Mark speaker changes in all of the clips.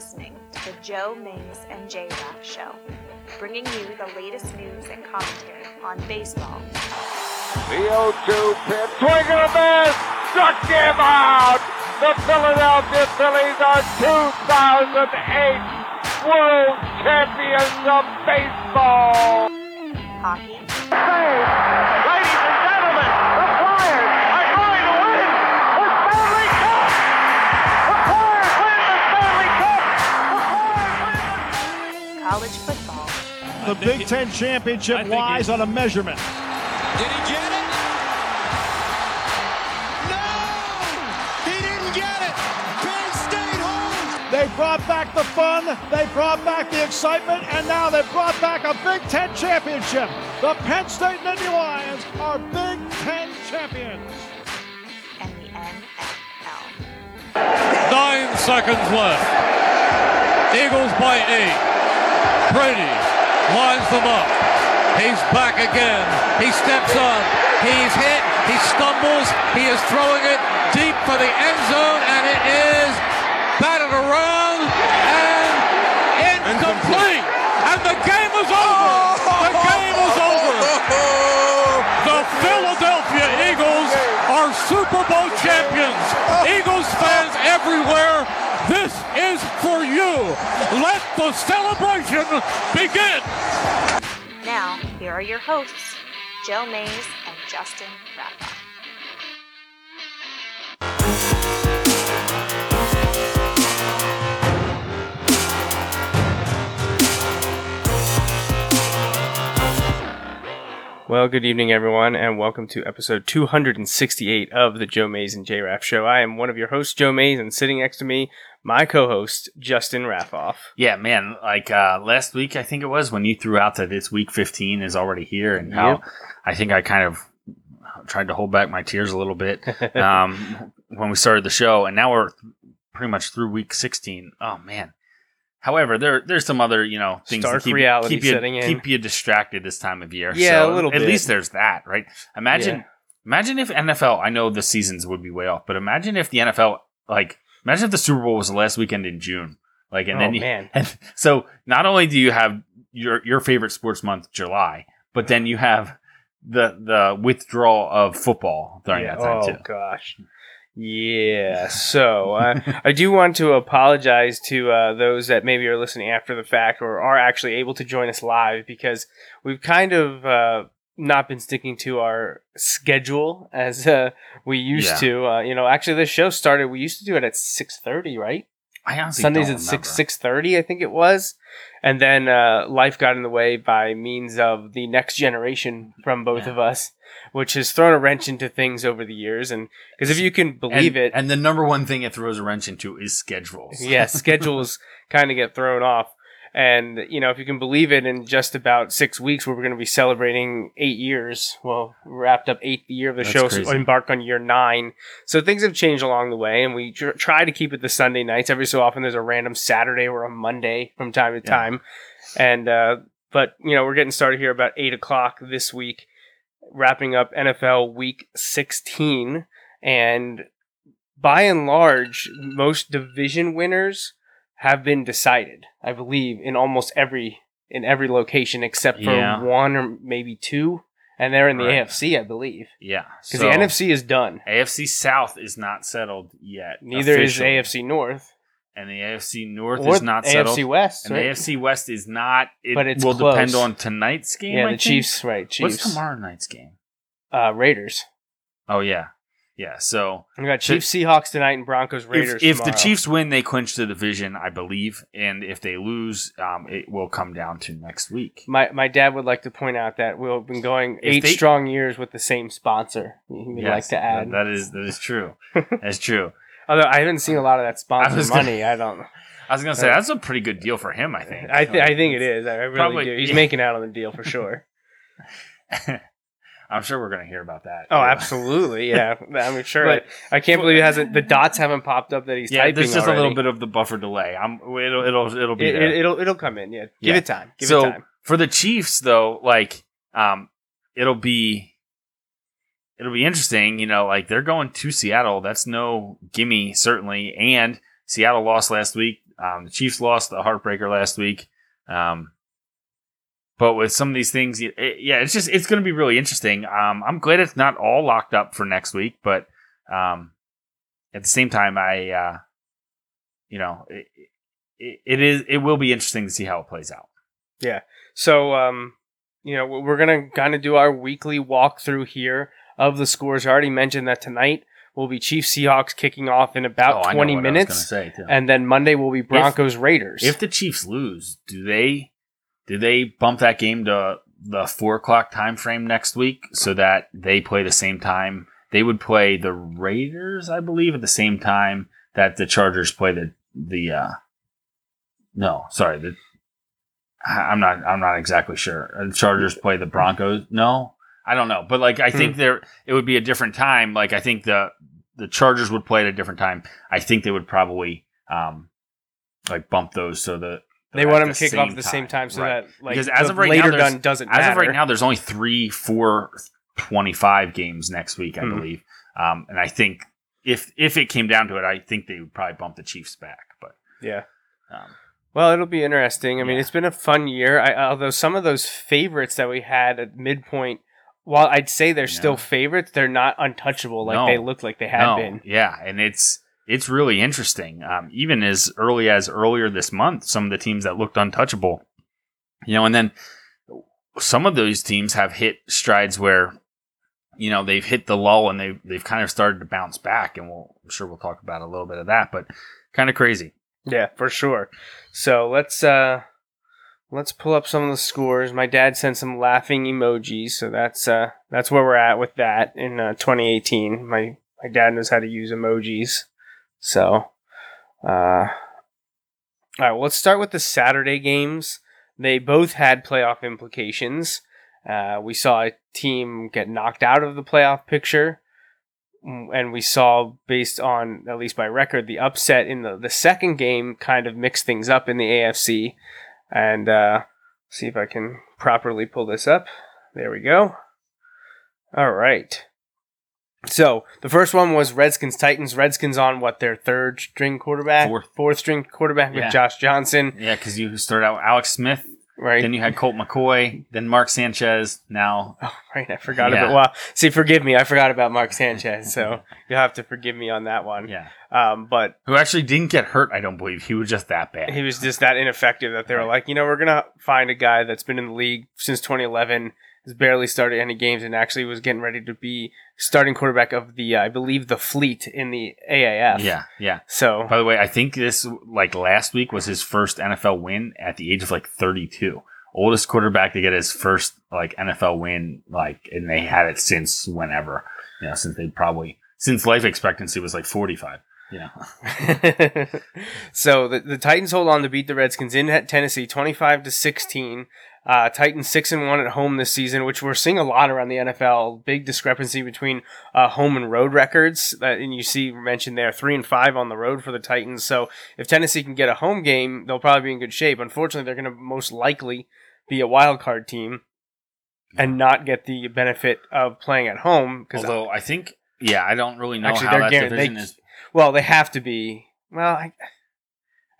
Speaker 1: listening to the Joe Mays and J Raff Show, bringing you the latest news and commentary on baseball.
Speaker 2: The 0-2 pitch, swing and a miss, struck him out. The Philadelphia Phillies are 2008 World Champions of Baseball.
Speaker 1: Hockey,
Speaker 2: Ladies
Speaker 1: college football,
Speaker 3: The Big Ten championship lies on a measurement.
Speaker 4: Did he get it? No! He didn't get it! Penn State holds!
Speaker 3: They brought back the fun, they brought back the excitement, and now they brought back a Big Ten championship. The Penn State Nittany Lions are Big Ten champions.
Speaker 1: and the NFL.
Speaker 5: Nine seconds left. Eagles by eight. Brady lines them up. He's back again. He steps up. He's hit. He stumbles. He is throwing it deep for the end zone, and it is batted around and incomplete. And the game is over. Oh. Super Bowl champions. Eagles fans everywhere, this is for you. Let the celebration begin.
Speaker 1: Now, here are your hosts, Joe Mays and Justin Rafa.
Speaker 6: Well, good evening, everyone, and welcome to episode 268 of the Joe Mays and J Raff Show. I am one of your hosts, Joe Mays, and sitting next to me, my co-host, Justin Raffoff.
Speaker 7: Yeah, man. Like uh, last week, I think it was when you threw out that it's week 15 is already here, and how
Speaker 6: Yep.
Speaker 7: I think I kind of tried to hold back my tears a little bit um, when we started the show, and now we're pretty much through week 16. Oh man. However, there there's some other you know things
Speaker 6: Stark
Speaker 7: that keep,
Speaker 6: reality
Speaker 7: keep you
Speaker 6: setting in.
Speaker 7: keep you distracted this time of year.
Speaker 6: Yeah,
Speaker 7: So
Speaker 6: a little
Speaker 7: At
Speaker 6: bit.
Speaker 7: least there's that, right? Imagine
Speaker 6: Yeah.
Speaker 7: imagine if NFL. I know the seasons would be way off, but imagine if the NFL like imagine if the Super Bowl was the last weekend in June, like and
Speaker 6: Oh,
Speaker 7: then you,
Speaker 6: man.
Speaker 7: and so not only do you have your your favorite sports month, July, but then you have the the withdrawal of football during
Speaker 6: Yeah,
Speaker 7: that time
Speaker 6: oh,
Speaker 7: too.
Speaker 6: Oh gosh. Yeah, so uh, I do want to apologize to uh, those that maybe are listening after the fact or are actually able to join us live because we've kind of uh, not been sticking to our schedule as uh, we used
Speaker 7: Yeah.
Speaker 6: to. Uh, you know, actually, this show started. We used to do it at six thirty, right?
Speaker 7: I honestly
Speaker 6: Sundays at six six thirty, I think it was, and then uh, life got in the way by means of the next generation from both
Speaker 7: Yeah.
Speaker 6: of us, which has thrown a wrench into things over the years. And because if you can believe
Speaker 7: and,
Speaker 6: it,
Speaker 7: And the number one thing it throws a wrench into is schedules.
Speaker 6: yeah, schedules kind of get thrown off. And you know, if you can believe it, in just about six weeks, we're going to be celebrating eight years. Well, wrapped up eighth year of the
Speaker 7: That's
Speaker 6: show, so embark on year nine. So things have changed along the way, and we tr- try to keep it the Sunday nights. Every so often, there's a random Saturday or a Monday from time to
Speaker 7: Yeah.
Speaker 6: time. And uh, but you know, we're getting started here about eight o'clock this week, wrapping up NFL Week 16, and by and large, most division winners have been decided. I believe in almost every in every location except for
Speaker 7: Yeah.
Speaker 6: one or maybe two, and they're in the
Speaker 7: Right.
Speaker 6: AFC, I believe,
Speaker 7: Yeah.
Speaker 6: because
Speaker 7: So,
Speaker 6: the NFC is done.
Speaker 7: AFC South is not settled yet.
Speaker 6: Neither
Speaker 7: officially.
Speaker 6: is AFC North
Speaker 7: And the AFC North
Speaker 6: or
Speaker 7: is not settled.
Speaker 6: AFC West.
Speaker 7: and
Speaker 6: right?
Speaker 7: the AFC West is not. It
Speaker 6: But it's
Speaker 7: will
Speaker 6: close.
Speaker 7: depend on tonight's game.
Speaker 6: yeah,
Speaker 7: I
Speaker 6: the
Speaker 7: think.
Speaker 6: Chiefs, right? Chiefs.
Speaker 7: What's tomorrow night's game?
Speaker 6: Uh, Raiders.
Speaker 7: Oh yeah, yeah. So
Speaker 6: We got Chiefs, Seahawks tonight, and Broncos, Raiders.
Speaker 7: if, if the. Chiefs win, they clinch the division, I believe. And if they lose, um, it will come down to next week.
Speaker 6: My, my dad would like to point out that we've been going
Speaker 7: If
Speaker 6: eight
Speaker 7: they-
Speaker 6: strong years with the same sponsor. He would like to add.
Speaker 7: that- that is that is true. That's true.
Speaker 6: Although I haven't seen a lot of that sponsor
Speaker 7: I was gonna-
Speaker 6: money. I don't.
Speaker 7: I was gonna say that's a pretty good deal for him. I think.
Speaker 6: I th- I think it is. I really
Speaker 7: Probably-
Speaker 6: do. He's
Speaker 7: yeah.
Speaker 6: making out on the deal for sure.
Speaker 7: I'm sure we're gonna hear about that.
Speaker 6: Oh, absolutely. Yeah, I mean, sure.
Speaker 7: But-
Speaker 6: I can't believe it hasn't. The dots haven't popped up that he's
Speaker 7: Yeah,
Speaker 6: typing.
Speaker 7: there's just a little bit of the buffer delay. I'm it'll it'll it'll be
Speaker 6: it, will it'll come in. Yeah, give
Speaker 7: Yeah.
Speaker 6: it time. Give
Speaker 7: so
Speaker 6: it time.
Speaker 7: for the Chiefs though, like um, it'll be it'll be interesting. You know, like they're going to Seattle. That's no gimme certainly. And Seattle lost last week. Um, the Chiefs lost the heartbreaker last week. Um, but with some of these things, it, yeah, it's just it's going to be really interesting. Um, I'm glad it's not all locked up for next week, but um, at the same time, I, uh, you know, it, it, it is it will be interesting to see how it plays out. Yeah.
Speaker 6: So, um, you know, we're gonna kind of do our weekly walkthrough here of the scores. I already mentioned that tonight will be Chiefs Seahawks kicking off in about
Speaker 7: Oh,
Speaker 6: twenty
Speaker 7: what I was
Speaker 6: minutes,
Speaker 7: say,
Speaker 6: and then Monday will be Broncos Raiders.
Speaker 7: If the Chiefs lose, do they do they bump that game to the four o'clock time frame next week so that they play the same time? They would play the Raiders, I believe, at the same time that the Chargers play the the. Uh, no, sorry, the. I'm not. I'm not exactly sure. Uh, The Chargers play the Broncos. No, I don't know. But like, I think there it would be a different time. Like, I think the the Chargers would play at a different time. I think they would probably um like bump those so that
Speaker 6: they want them to kick off at the same time, so
Speaker 7: Right.
Speaker 6: that like
Speaker 7: Because as
Speaker 6: the
Speaker 7: of right
Speaker 6: later
Speaker 7: now,
Speaker 6: done doesn't
Speaker 7: as
Speaker 6: matter.
Speaker 7: of right now, there's only three, four, 25 games next week, I
Speaker 6: Mhm.
Speaker 7: believe. Um, and I think if if it came down to it, I think they would probably bump the Chiefs back. But
Speaker 6: yeah.
Speaker 7: um,
Speaker 6: Well, it'll be interesting. I mean,
Speaker 7: Yeah.
Speaker 6: it's been a fun year. I, although some of those favorites that we had at midpoint, while I'd say they're still favorites, they're not untouchable like
Speaker 7: No.
Speaker 6: they look like they had
Speaker 7: no,
Speaker 6: been.
Speaker 7: yeah, and it's it's really interesting. Um, even as early as earlier this month, some of the teams that looked untouchable, you know, and then some of those teams have hit strides where you know they've hit the lull and they they've kind of started to bounce back, and we'll I'm sure we'll talk about a little bit of that, but kind of crazy.
Speaker 6: Yeah, for sure. So let's uh let's pull up some of the scores. My dad sent some laughing emojis, so that's uh that's where we're at with that in uh, 2018. My my dad knows how to use emojis. So uh all right, well, let's start with the Saturday games. They both had playoff implications. Uh, we saw a team get knocked out of the playoff picture Mm, and we saw based on at least by record the upset in the, the second game kind of mixed things up in the AFC and uh, see if I can properly pull this up. There we go. All right. So the first one was Redskins Titans. Redskins on what their third string quarterback,
Speaker 7: Fourth.
Speaker 6: string quarterback with
Speaker 7: Yeah.
Speaker 6: Josh Johnson,
Speaker 7: Yeah, because you started out with Alex Smith,
Speaker 6: right?
Speaker 7: then you had Colt McCoy, then Mark Sanchez. Now,
Speaker 6: Oh, right. I forgot
Speaker 7: Yeah.
Speaker 6: about. Well, see, forgive me. I forgot about Mark Sanchez, so you'll have to forgive me on that one.
Speaker 7: yeah,
Speaker 6: Um, but
Speaker 7: who actually didn't get hurt? I don't believe he was just that bad.
Speaker 6: he was just that ineffective that they were
Speaker 7: Right.
Speaker 6: like, you know, we're gonna find a guy that's been in the league since 2011, has barely started any games, and actually was getting ready to be starting quarterback of the, uh, I believe, the Fleet in the AAF.
Speaker 7: Yeah, yeah.
Speaker 6: So
Speaker 7: By the way, I think this like last week was his first NFL win at the age of like 32. Oldest quarterback to get his first like NFL win, like, and they had it since whenever, you know, since they probably since life expectancy was like 45. Yeah,
Speaker 6: so the, the Titans hold on to beat the Redskins in Tennessee, twenty five to sixteen. Uh, Titans six and one at home this season, which we're seeing a lot around the NFL. Big discrepancy between uh, home and road records. That and you see mentioned there three and five on the road for the Titans. So if Tennessee can get a home game, they'll probably be in good shape. Unfortunately, they're going to most likely be a wild card team and not get the benefit of playing at home because
Speaker 7: although I think yeah, I don't really know
Speaker 6: Actually,
Speaker 7: how
Speaker 6: they're
Speaker 7: that division
Speaker 6: they-
Speaker 7: is.
Speaker 6: well, they have to be. Well, I,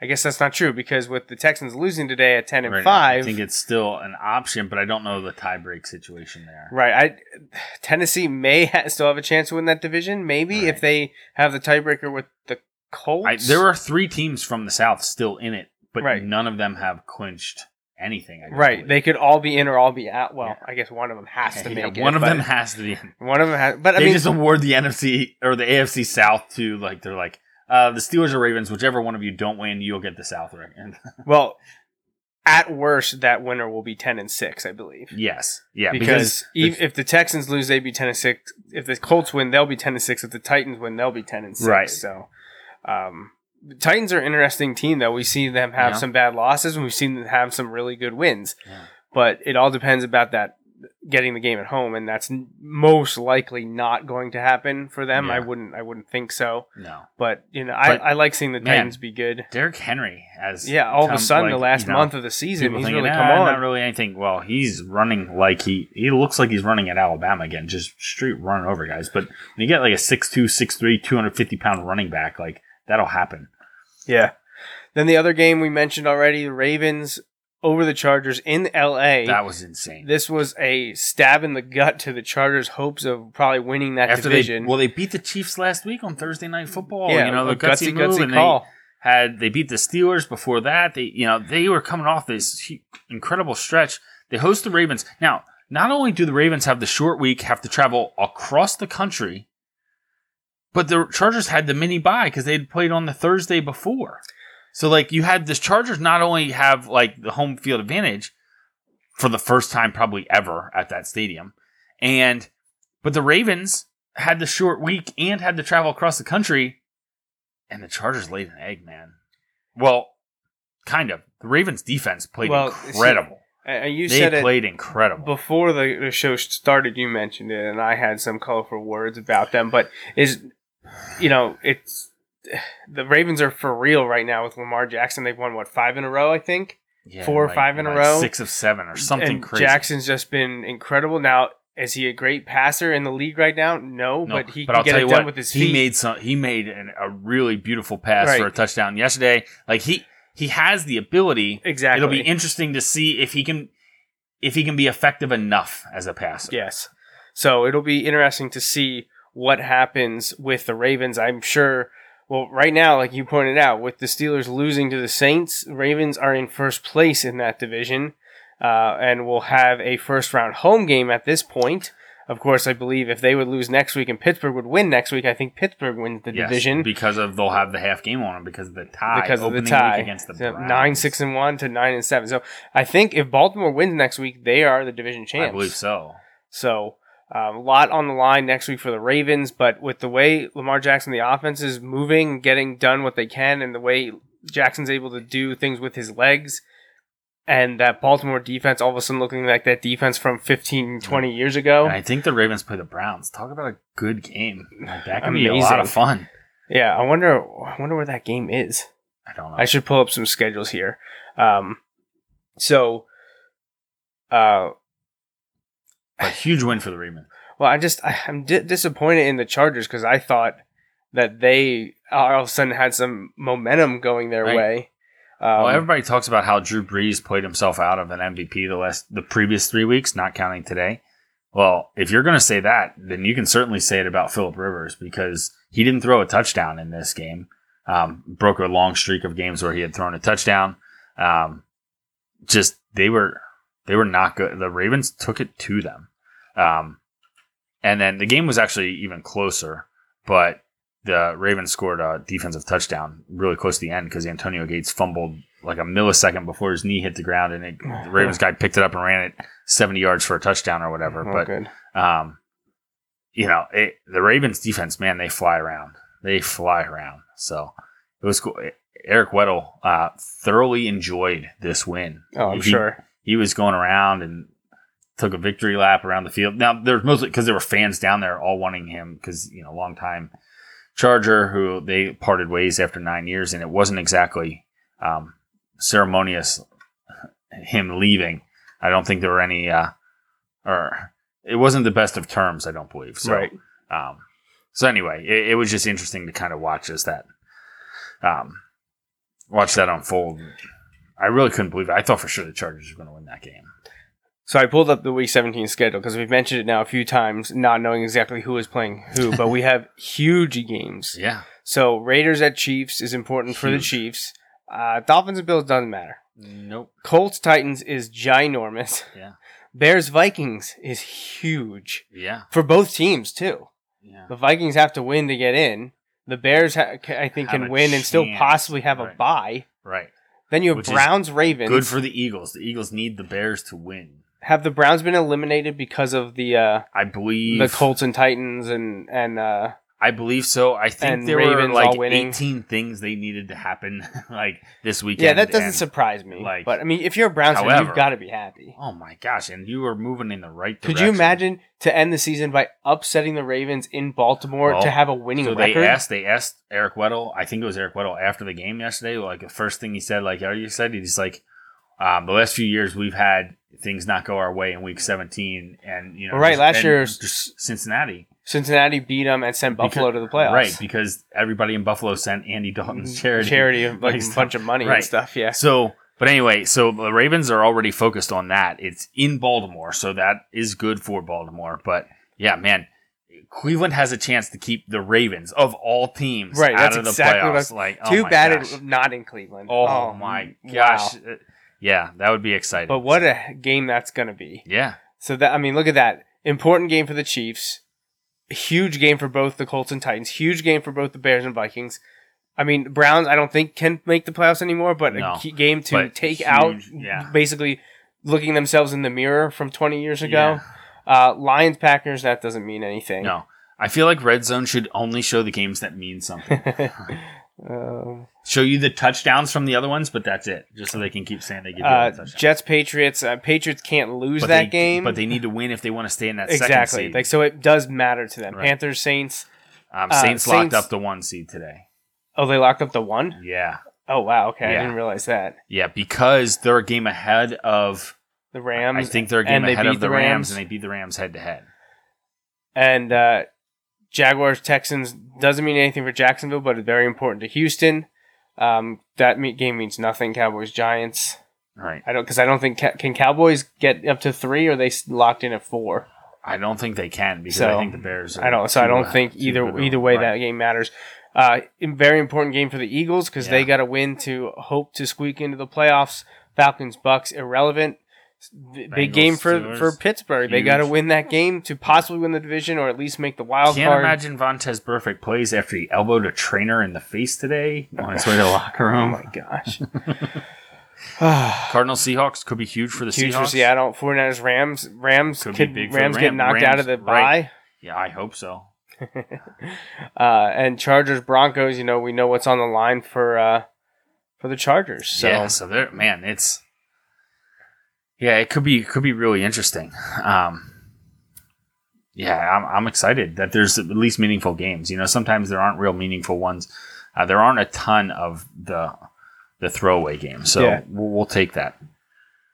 Speaker 6: I guess that's not true because with the Texans losing today at ten and
Speaker 7: right now. I think it's still an option, but I don't know the tiebreak situation there.
Speaker 6: right? I Tennessee may ha- still have a chance to win that division. Maybe if they have the tiebreaker with the Colts.
Speaker 7: I, there are three teams from the South still in it, but
Speaker 6: Right.
Speaker 7: none of them have clinched anything.
Speaker 6: Right.
Speaker 7: believe.
Speaker 6: They could all be in or all be out. Well,
Speaker 7: Yeah.
Speaker 6: I guess one of them has to
Speaker 7: Yeah,
Speaker 6: make it.
Speaker 7: one of them has to be in.
Speaker 6: One of them has. But I
Speaker 7: they
Speaker 6: mean,
Speaker 7: just award the NFC or the AFC South to like they're like uh, the Steelers or Ravens, whichever one of you don't win, you'll get the South ring. And
Speaker 6: well, at worst, that winner will be ten and six, I believe.
Speaker 7: yes, yeah,
Speaker 6: because,
Speaker 7: because,
Speaker 6: ev- if the Texans lose, they'd be ten and six. If the Colts win, they'll be ten and six. If the Titans win, they'll be ten and six.
Speaker 7: Right.
Speaker 6: So, um, the Titans are an interesting team. Though we see them have
Speaker 7: Yeah.
Speaker 6: some bad losses, and we've seen them have some really good wins.
Speaker 7: Yeah.
Speaker 6: But it all depends about that getting the game at home, and that's most likely not going to happen for them. I wouldn't. I wouldn't think so.
Speaker 7: no,
Speaker 6: But you know, I,
Speaker 7: But,
Speaker 6: I like seeing the
Speaker 7: man,
Speaker 6: Titans be good.
Speaker 7: Derrick Henry has
Speaker 6: Yeah, all of a
Speaker 7: come,
Speaker 6: sudden, the last
Speaker 7: you know,
Speaker 6: month of the season, he's
Speaker 7: thinking,
Speaker 6: really
Speaker 7: "Ah,
Speaker 6: come on.
Speaker 7: Not really anything. Well, he's running like he he looks like he's running at Alabama again, just straight running over guys. But when you get like a 6'2", 6'3", 250 pound running back, like that'll happen.
Speaker 6: Yeah. Then the other game we mentioned already, the Ravens over the Chargers in LA.
Speaker 7: That was insane.
Speaker 6: this was a stab in the gut to the Chargers' hopes of probably winning that
Speaker 7: After
Speaker 6: division.
Speaker 7: they well, they beat the Chiefs last week on Thursday Night Football.
Speaker 6: yeah,
Speaker 7: you know the gutsy,
Speaker 6: gutsy,
Speaker 7: move,
Speaker 6: gutsy
Speaker 7: and
Speaker 6: call.
Speaker 7: they had they beat the Steelers before that. They you know they were coming off this incredible stretch. They host the Ravens now. Not only do the Ravens have the short week, have to travel across the country, but the Chargers had the mini bye because they had played on the Thursday before. So like you had the Chargers not only have like the home field advantage for the first time probably ever at that stadium, and but the Ravens had the short week and had to travel across the country, and the Chargers laid an egg, man. Well, kind of. The Ravens defense played
Speaker 6: Well,
Speaker 7: incredible.
Speaker 6: You
Speaker 7: they
Speaker 6: said it
Speaker 7: played incredible.
Speaker 6: before the, the show started. You mentioned it, and I had some colorful words about them. But is you know it's the Ravens are for real right now with Lamar Jackson. They've won what five in a row, I think.
Speaker 7: Yeah,
Speaker 6: four or five in a row.
Speaker 7: six of seven or something
Speaker 6: and
Speaker 7: crazy.
Speaker 6: Jackson's just been incredible. Now, is he a great passer in the league right now? No,
Speaker 7: No,
Speaker 6: but he
Speaker 7: but
Speaker 6: can
Speaker 7: I'll
Speaker 6: get it done
Speaker 7: what,
Speaker 6: with his
Speaker 7: he
Speaker 6: feet.
Speaker 7: made some. He made an, a really beautiful pass
Speaker 6: Right.
Speaker 7: for a touchdown yesterday. Like he he has the ability.
Speaker 6: exactly.
Speaker 7: It'll be interesting to see if he can if he can be effective enough as a passer.
Speaker 6: Yes. So it'll be interesting to see what happens with the Ravens. I'm sure. Well, right now, like you pointed out, with the Steelers losing to the Saints, Ravens are in first place in that division, uh, and will have a first round home game at this point. Of course, I believe if they would lose next week and Pittsburgh would win next week, I think Pittsburgh wins the
Speaker 7: Yes,
Speaker 6: division
Speaker 7: because of they'll have the half game on them because of the tie
Speaker 6: because of the tie
Speaker 7: week against the
Speaker 6: So
Speaker 7: Browns.
Speaker 6: nine six and one to nine and seven. So I think if Baltimore wins next week, they are the division champs.
Speaker 7: I believe so.
Speaker 6: So um, a lot on the line next week for the Ravens, but with the way Lamar Jackson, the offense is moving, getting done what they can, and the way Jackson's able to do things with his legs, and that Baltimore defense all of a sudden looking like that defense from 15, 20 years ago.
Speaker 7: And I think the Ravens play the Browns. Talk about a good game. Like, that could be a lot of fun.
Speaker 6: Yeah, I wonder. I wonder where that game is.
Speaker 7: I don't know.
Speaker 6: I should pull up some schedules here. Um, so, uh,
Speaker 7: but huge win for the Ravens.
Speaker 6: Well, I just I, I'm di- disappointed in the Chargers because I thought that they all of a sudden had some momentum going their
Speaker 7: Right.
Speaker 6: way. Um,
Speaker 7: well, everybody talks about how Drew Brees played himself out of an MVP the last the previous three weeks, not counting today. Well, if you're going to say that, then you can certainly say it about Philip Rivers because he didn't throw a touchdown in this game. Um, broke a long streak of games where he had thrown a touchdown. Um, just they were they were not good. The Ravens took it to them, um, and then the game was actually even closer. But the Ravens scored a defensive touchdown really close to the end because Antonio Gates fumbled like a millisecond before his knee hit the ground, and it, the Ravens guy picked it up and ran it 70 yards for a touchdown or whatever.
Speaker 6: oh,
Speaker 7: but
Speaker 6: good.
Speaker 7: um, you know, it, the Ravens defense, man, they fly around. They fly around. So it was cool. Eric Weddle uh, thoroughly enjoyed this win.
Speaker 6: Oh, I'm
Speaker 7: He-
Speaker 6: sure.
Speaker 7: He was going around and took a victory lap around the field. Now there's mostly because there were fans down there all wanting him because you know long time Charger who they parted ways after nine years, and it wasn't exactly um, ceremonious him leaving. I don't think there were any, uh, or it wasn't the best of terms. I don't believe. So,
Speaker 6: right.
Speaker 7: um, so anyway, it, it was just interesting to kind of watch as that, um, watch that unfold. I really couldn't believe it. I thought for sure the Chargers were going to win that game.
Speaker 6: So I pulled up the Week 17 schedule because we've mentioned it now a few times, not knowing exactly who is playing who. but we have huge games.
Speaker 7: Yeah.
Speaker 6: So Raiders at Chiefs is important for the Chiefs. Uh, Dolphins and Bills doesn't matter.
Speaker 7: Nope.
Speaker 6: Colts Titans is ginormous.
Speaker 7: Yeah.
Speaker 6: Bears Vikings is huge
Speaker 7: Yeah.
Speaker 6: for both teams too.
Speaker 7: Yeah.
Speaker 6: The Vikings have to win to get in. The Bears, ha- I think,
Speaker 7: Have
Speaker 6: can win and still possibly have a bye.
Speaker 7: Right.
Speaker 6: Then you have
Speaker 7: Which is
Speaker 6: Browns Ravens.
Speaker 7: Good for the Eagles. The Eagles need the Bears to win.
Speaker 6: have the Browns been eliminated because of the uh,
Speaker 7: I believe
Speaker 6: the Colts and Titans and and uh,
Speaker 7: I believe so. I think
Speaker 6: And
Speaker 7: there
Speaker 6: Ravens
Speaker 7: were like 18 things they needed to happen like this weekend.
Speaker 6: yeah, that doesn't
Speaker 7: and-
Speaker 6: surprise me.
Speaker 7: like-
Speaker 6: but I mean, if you're a Browns fan, you've got to be happy.
Speaker 7: Oh my gosh! And you were moving in the right direction.
Speaker 6: Could you imagine to end the season by upsetting the Ravens in Baltimore
Speaker 7: Well,
Speaker 6: to have a winning
Speaker 7: So
Speaker 6: record?
Speaker 7: they asked. They asked Eric Weddle. I think it was Eric Weddle after the game yesterday. Like the first thing he said, like are you said, he's like, um, the last few years we've had things not go our way in Week 17, and you know,
Speaker 6: Well, right,
Speaker 7: just-
Speaker 6: last year-
Speaker 7: just Cincinnati.
Speaker 6: Cincinnati beat them and sent Buffalo
Speaker 7: Because-
Speaker 6: to the playoffs.
Speaker 7: Right, because everybody in Buffalo sent Andy Dalton's charity.
Speaker 6: charity, like
Speaker 7: Like
Speaker 6: a bunch of money and stuff. Yeah.
Speaker 7: So, but anyway, so the Ravens are already focused on that. It's in Baltimore, so that is good for Baltimore. But yeah, man, Cleveland has a chance to keep the Ravens of all teams
Speaker 6: Right,
Speaker 7: out of the
Speaker 6: exactly
Speaker 7: playoffs. like, oh
Speaker 6: Too bad
Speaker 7: gosh.
Speaker 6: it's not in Cleveland.
Speaker 7: Oh, my gosh. Uh, Yeah, that would be exciting.
Speaker 6: But what a game that's going to be.
Speaker 7: Yeah,
Speaker 6: So that I mean, look at that important game for the Chiefs. Huge game for both the Colts and Titans. Huge game for both the Bears and Vikings. I mean, Browns I don't think can make the playoffs anymore, but
Speaker 7: No,
Speaker 6: a key game to take
Speaker 7: huge,
Speaker 6: out,
Speaker 7: yeah.
Speaker 6: basically looking themselves in the mirror from 20 years ago. Uh, Lions Packers that doesn't mean anything.
Speaker 7: no. I feel like Red Zone should only show the games that mean something.
Speaker 6: Uh,
Speaker 7: show you the touchdowns from the other ones, but that's it. Just so they can keep saying they give you all
Speaker 6: uh,
Speaker 7: touchdowns.
Speaker 6: Jets Patriots. Uh, Patriots can't lose
Speaker 7: But
Speaker 6: that
Speaker 7: they,
Speaker 6: game,
Speaker 7: But they need to win if they want to stay in that second
Speaker 6: exactly. Like so, it does matter to them.
Speaker 7: Right.
Speaker 6: Panthers, Saints.
Speaker 7: um,
Speaker 6: uh,
Speaker 7: Saints locked
Speaker 6: Saints-
Speaker 7: up the one seed today.
Speaker 6: Oh, they locked up the one.
Speaker 7: Yeah.
Speaker 6: Oh wow. Okay, I didn't realize that.
Speaker 7: Yeah, because they're a game ahead of.
Speaker 6: The Rams.
Speaker 7: I think they're a game
Speaker 6: they
Speaker 7: ahead
Speaker 6: beat
Speaker 7: of the
Speaker 6: the
Speaker 7: Rams,
Speaker 6: Rams.
Speaker 7: and they beat the Rams head to head.
Speaker 6: And uh, Jaguars Texans doesn't mean anything for Jacksonville, but it's very important to Houston. Um, that me- game means nothing. Cowboys Giants.
Speaker 7: Right.
Speaker 6: I don't because I don't think can Cowboys get up to three or are they locked in at four.
Speaker 7: I don't think they can because
Speaker 6: So,
Speaker 7: I think the Bears. Are
Speaker 6: I don't. So I don't think either either way
Speaker 7: Right.
Speaker 6: that game matters. Uh, very important game for the Eagles because they got a win to hope to squeak into the playoffs. Falcons Bucks irrelevant. B- Big game for
Speaker 7: Steelers,
Speaker 6: for Pittsburgh. They got to win that game to possibly win the division or at least make the wild
Speaker 7: Can't
Speaker 6: card.
Speaker 7: imagine Vontaze Burfict plays after he elbowed a trainer in the face today on his way to the locker
Speaker 6: Oh
Speaker 7: room.
Speaker 6: my gosh.
Speaker 7: Cardinal Seahawks could be huge for the
Speaker 6: Huge
Speaker 7: Seahawks.
Speaker 6: for Seattle. 49ers Rams. Rams
Speaker 7: Could be
Speaker 6: could,
Speaker 7: big for
Speaker 6: Rams get knocked
Speaker 7: Rams,
Speaker 6: out of the
Speaker 7: right.
Speaker 6: bye.
Speaker 7: Yeah, I hope so.
Speaker 6: Uh, and Chargers Broncos, you know, we know what's on the line for uh, for the Chargers. So
Speaker 7: yeah, so there, man, it's yeah, it could be could be really interesting. Um, yeah, I'm, I'm excited that there's at least meaningful games. You know, sometimes there aren't real meaningful ones. Uh, there aren't a ton of the the throwaway games, so
Speaker 6: Yeah.
Speaker 7: we'll, we'll take that.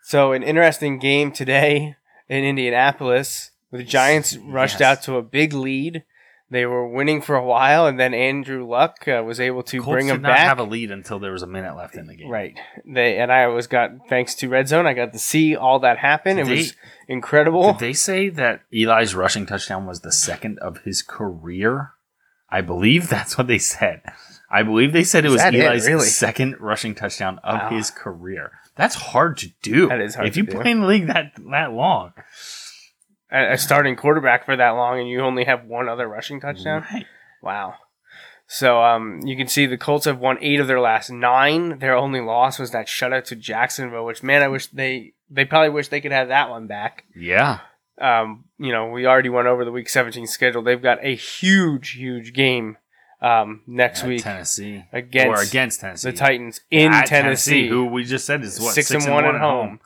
Speaker 6: So an interesting game today in Indianapolis. The Giants rushed
Speaker 7: Yes.
Speaker 6: out to a big lead. They were winning for a while, and then Andrew Luck uh, was able to
Speaker 7: Colts
Speaker 6: bring
Speaker 7: did
Speaker 6: them
Speaker 7: not
Speaker 6: back.
Speaker 7: have a lead until there was a minute left in the game.
Speaker 6: Right. They and I was got thanks to Red Zone. I got to see all that happen.
Speaker 7: Did
Speaker 6: it was incredible.
Speaker 7: Did they say that Eli's rushing touchdown was the second of his career? I believe that's what they said. I believe they said it was
Speaker 6: that it,
Speaker 7: Eli's
Speaker 6: really?
Speaker 7: second rushing touchdown of
Speaker 6: Wow.
Speaker 7: his career. That's hard to do.
Speaker 6: That is hard
Speaker 7: If you
Speaker 6: do.
Speaker 7: play in the league that that long.
Speaker 6: A, a starting quarterback for that long, and you only have one other rushing touchdown.
Speaker 7: Right.
Speaker 6: Wow. So um, you can see the Colts have won eight of their last nine. Their only loss was that shutout to Jacksonville, which man, I wish they they probably wish they could have that one back.
Speaker 7: Yeah.
Speaker 6: Um, you know, we already went over the Week 17 schedule. They've got a huge, huge game um, next
Speaker 7: At
Speaker 6: week
Speaker 7: Tennessee.
Speaker 6: against
Speaker 7: or against Tennessee.
Speaker 6: the Titans in
Speaker 7: At
Speaker 6: Tennessee,
Speaker 7: who we just said is what
Speaker 6: six, and one at home.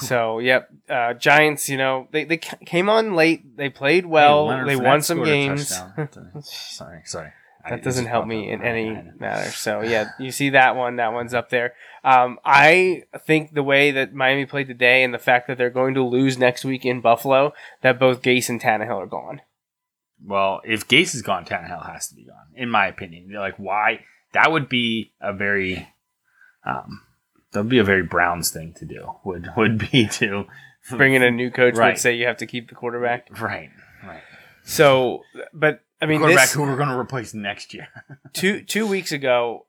Speaker 6: So yep, uh, Giants. You know they they came on late. They played well.
Speaker 7: Hey,
Speaker 6: they won some games.
Speaker 7: sorry, sorry.
Speaker 6: That
Speaker 7: it
Speaker 6: doesn't help me in any
Speaker 7: I
Speaker 6: matter. So yeah, you see that one. That one's up there. Um, I think the way that Miami played today and the fact that they're going to lose next week in Buffalo, that both Gase and Tannehill are gone.
Speaker 7: Well, if Gase is gone, Tannehill has to be gone, in my opinion. Like, why? That would be a very, um, that would be a very Browns thing to do. Would would be to
Speaker 6: Bring in a new coach
Speaker 7: Right.
Speaker 6: would say you have to keep the quarterback.
Speaker 7: right, right.
Speaker 6: So, but I mean,
Speaker 7: quarterback
Speaker 6: this,
Speaker 7: who we're going to replace next year.
Speaker 6: two two weeks ago,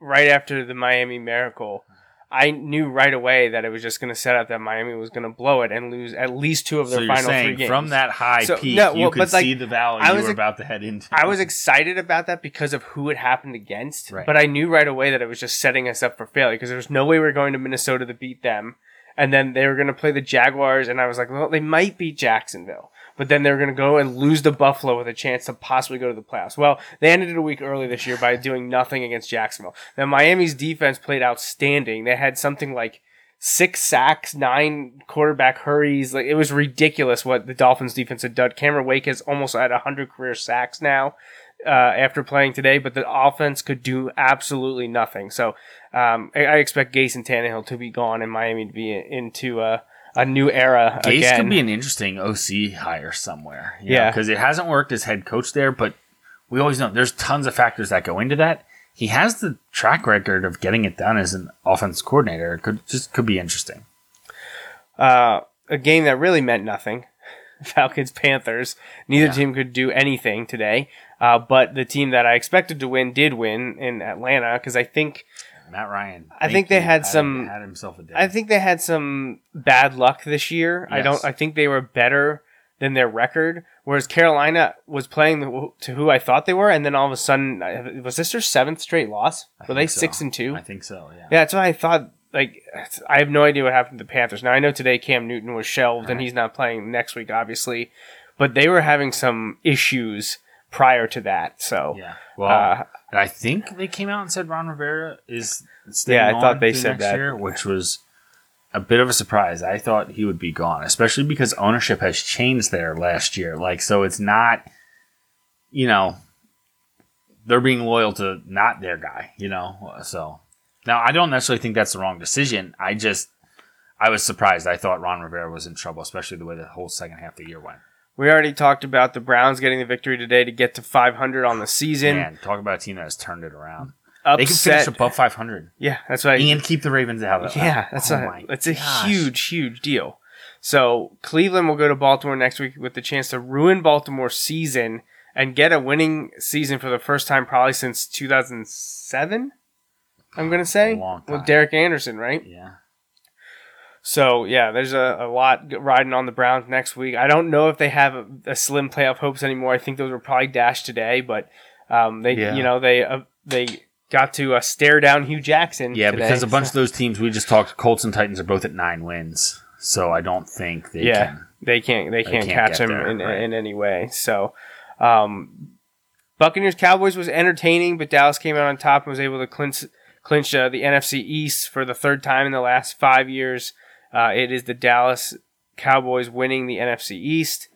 Speaker 6: right after the Miami Miracle, I knew right away that it was just going to set up that Miami was going to blow it and lose at least two of
Speaker 7: so
Speaker 6: their
Speaker 7: you're
Speaker 6: final three games.
Speaker 7: from that high
Speaker 6: So,
Speaker 7: peak,
Speaker 6: no,
Speaker 7: you could
Speaker 6: like,
Speaker 7: see the valley
Speaker 6: I
Speaker 7: you
Speaker 6: was ex-
Speaker 7: about to head into.
Speaker 6: I was excited about that because of who it happened against,
Speaker 7: Right.
Speaker 6: but I knew right away that it was just setting us up for failure because there was no way we were going to Minnesota to beat them, and then they were going to play the Jaguars, and I was like, well, they might beat Jacksonville, but then they were going to go and lose to Buffalo with a chance to possibly go to the playoffs. Well, they ended it a week early this year by doing nothing against Jacksonville. Now Miami's defense played outstanding. They had something like six sacks, nine quarterback hurries. Like it was ridiculous what the Dolphins defense had done. Cameron Wake has almost had hundred career sacks now uh, after playing today, but the offense could do absolutely nothing. So um, I, I expect Gase and Tannehill to be gone and Miami to be into a, a new era
Speaker 7: Gase
Speaker 6: again.
Speaker 7: could be an interesting OC hire somewhere.
Speaker 6: Yeah.
Speaker 7: because it hasn't worked as head coach there, but we always know there's tons of factors that go into that. He has the track record of getting it done as an offense coordinator. It could just could be interesting.
Speaker 6: uh, a game that really meant nothing. Falcons Panthers. Neither
Speaker 7: Yeah.
Speaker 6: team could do anything today, uh, but the team that I expected to win did win in Atlanta because I think
Speaker 7: Matt Ryan.
Speaker 6: I think they
Speaker 7: you,
Speaker 6: had some-
Speaker 7: had himself a day.
Speaker 6: I think they had some bad luck this year. I don't. I think they were better than their record, whereas Carolina was playing the, to who I thought they were, and then all of a sudden, uh, was this their seventh straight loss?
Speaker 7: I
Speaker 6: Were they
Speaker 7: so.
Speaker 6: six and two?
Speaker 7: I think so. Yeah.
Speaker 6: Yeah, that's what I thought. Like, I have no idea what happened to the Panthers. Now I know today Cam Newton was shelved and he's not playing next week, obviously, but they were having some issues prior to that. So,
Speaker 7: Yeah. Well,
Speaker 6: uh,
Speaker 7: I think they came out and said Ron Rivera is staying
Speaker 6: Yeah, I thought they said that.
Speaker 7: year, which was a bit of a surprise. I thought he would be gone, especially because ownership has changed there last year. Like, so it's not, you know, they're being loyal to not their guy, you know. So now I don't necessarily think that's the wrong decision. I just I was surprised. I thought Ron Rivera was in trouble, especially the way the whole second half of the year went.
Speaker 6: We already talked about the Browns getting the victory today to get to 500 on the season.
Speaker 7: Man, talk about a team that has turned it around. They can finish above 500
Speaker 6: yeah, that's I,
Speaker 7: and keep the Ravens out of it.
Speaker 6: Yeah, that's
Speaker 7: oh
Speaker 6: a that's a
Speaker 7: gosh.
Speaker 6: huge, huge deal. So Cleveland will go to Baltimore next week with the chance to ruin Baltimore's season and get a winning season for the first time probably since 2007. I'm gonna say
Speaker 7: A long time.
Speaker 6: with Derek Anderson, right?
Speaker 7: Yeah.
Speaker 6: So yeah, there's a, a lot riding on the Browns next week. I don't know if they have a, a slim playoff hopes anymore. I think those were probably dashed today, but um, they
Speaker 7: Yeah.
Speaker 6: you know they uh, they got to uh, stare down Hue Jackson.
Speaker 7: Yeah,
Speaker 6: today,
Speaker 7: because a bunch
Speaker 6: so-
Speaker 7: of those teams we just talked, Colts and Titans are both at nine wins. So I don't think they
Speaker 6: yeah,
Speaker 7: can.
Speaker 6: they can't they can't,
Speaker 7: can't
Speaker 6: catch him
Speaker 7: there,
Speaker 6: in,
Speaker 7: right.
Speaker 6: in any way. So, um, Buccaneers Cowboys was entertaining, but Dallas came out on top and was able to clinch clinch uh, the NFC East for the third time in the last five years. Uh, it is the Dallas Cowboys winning the NFC East.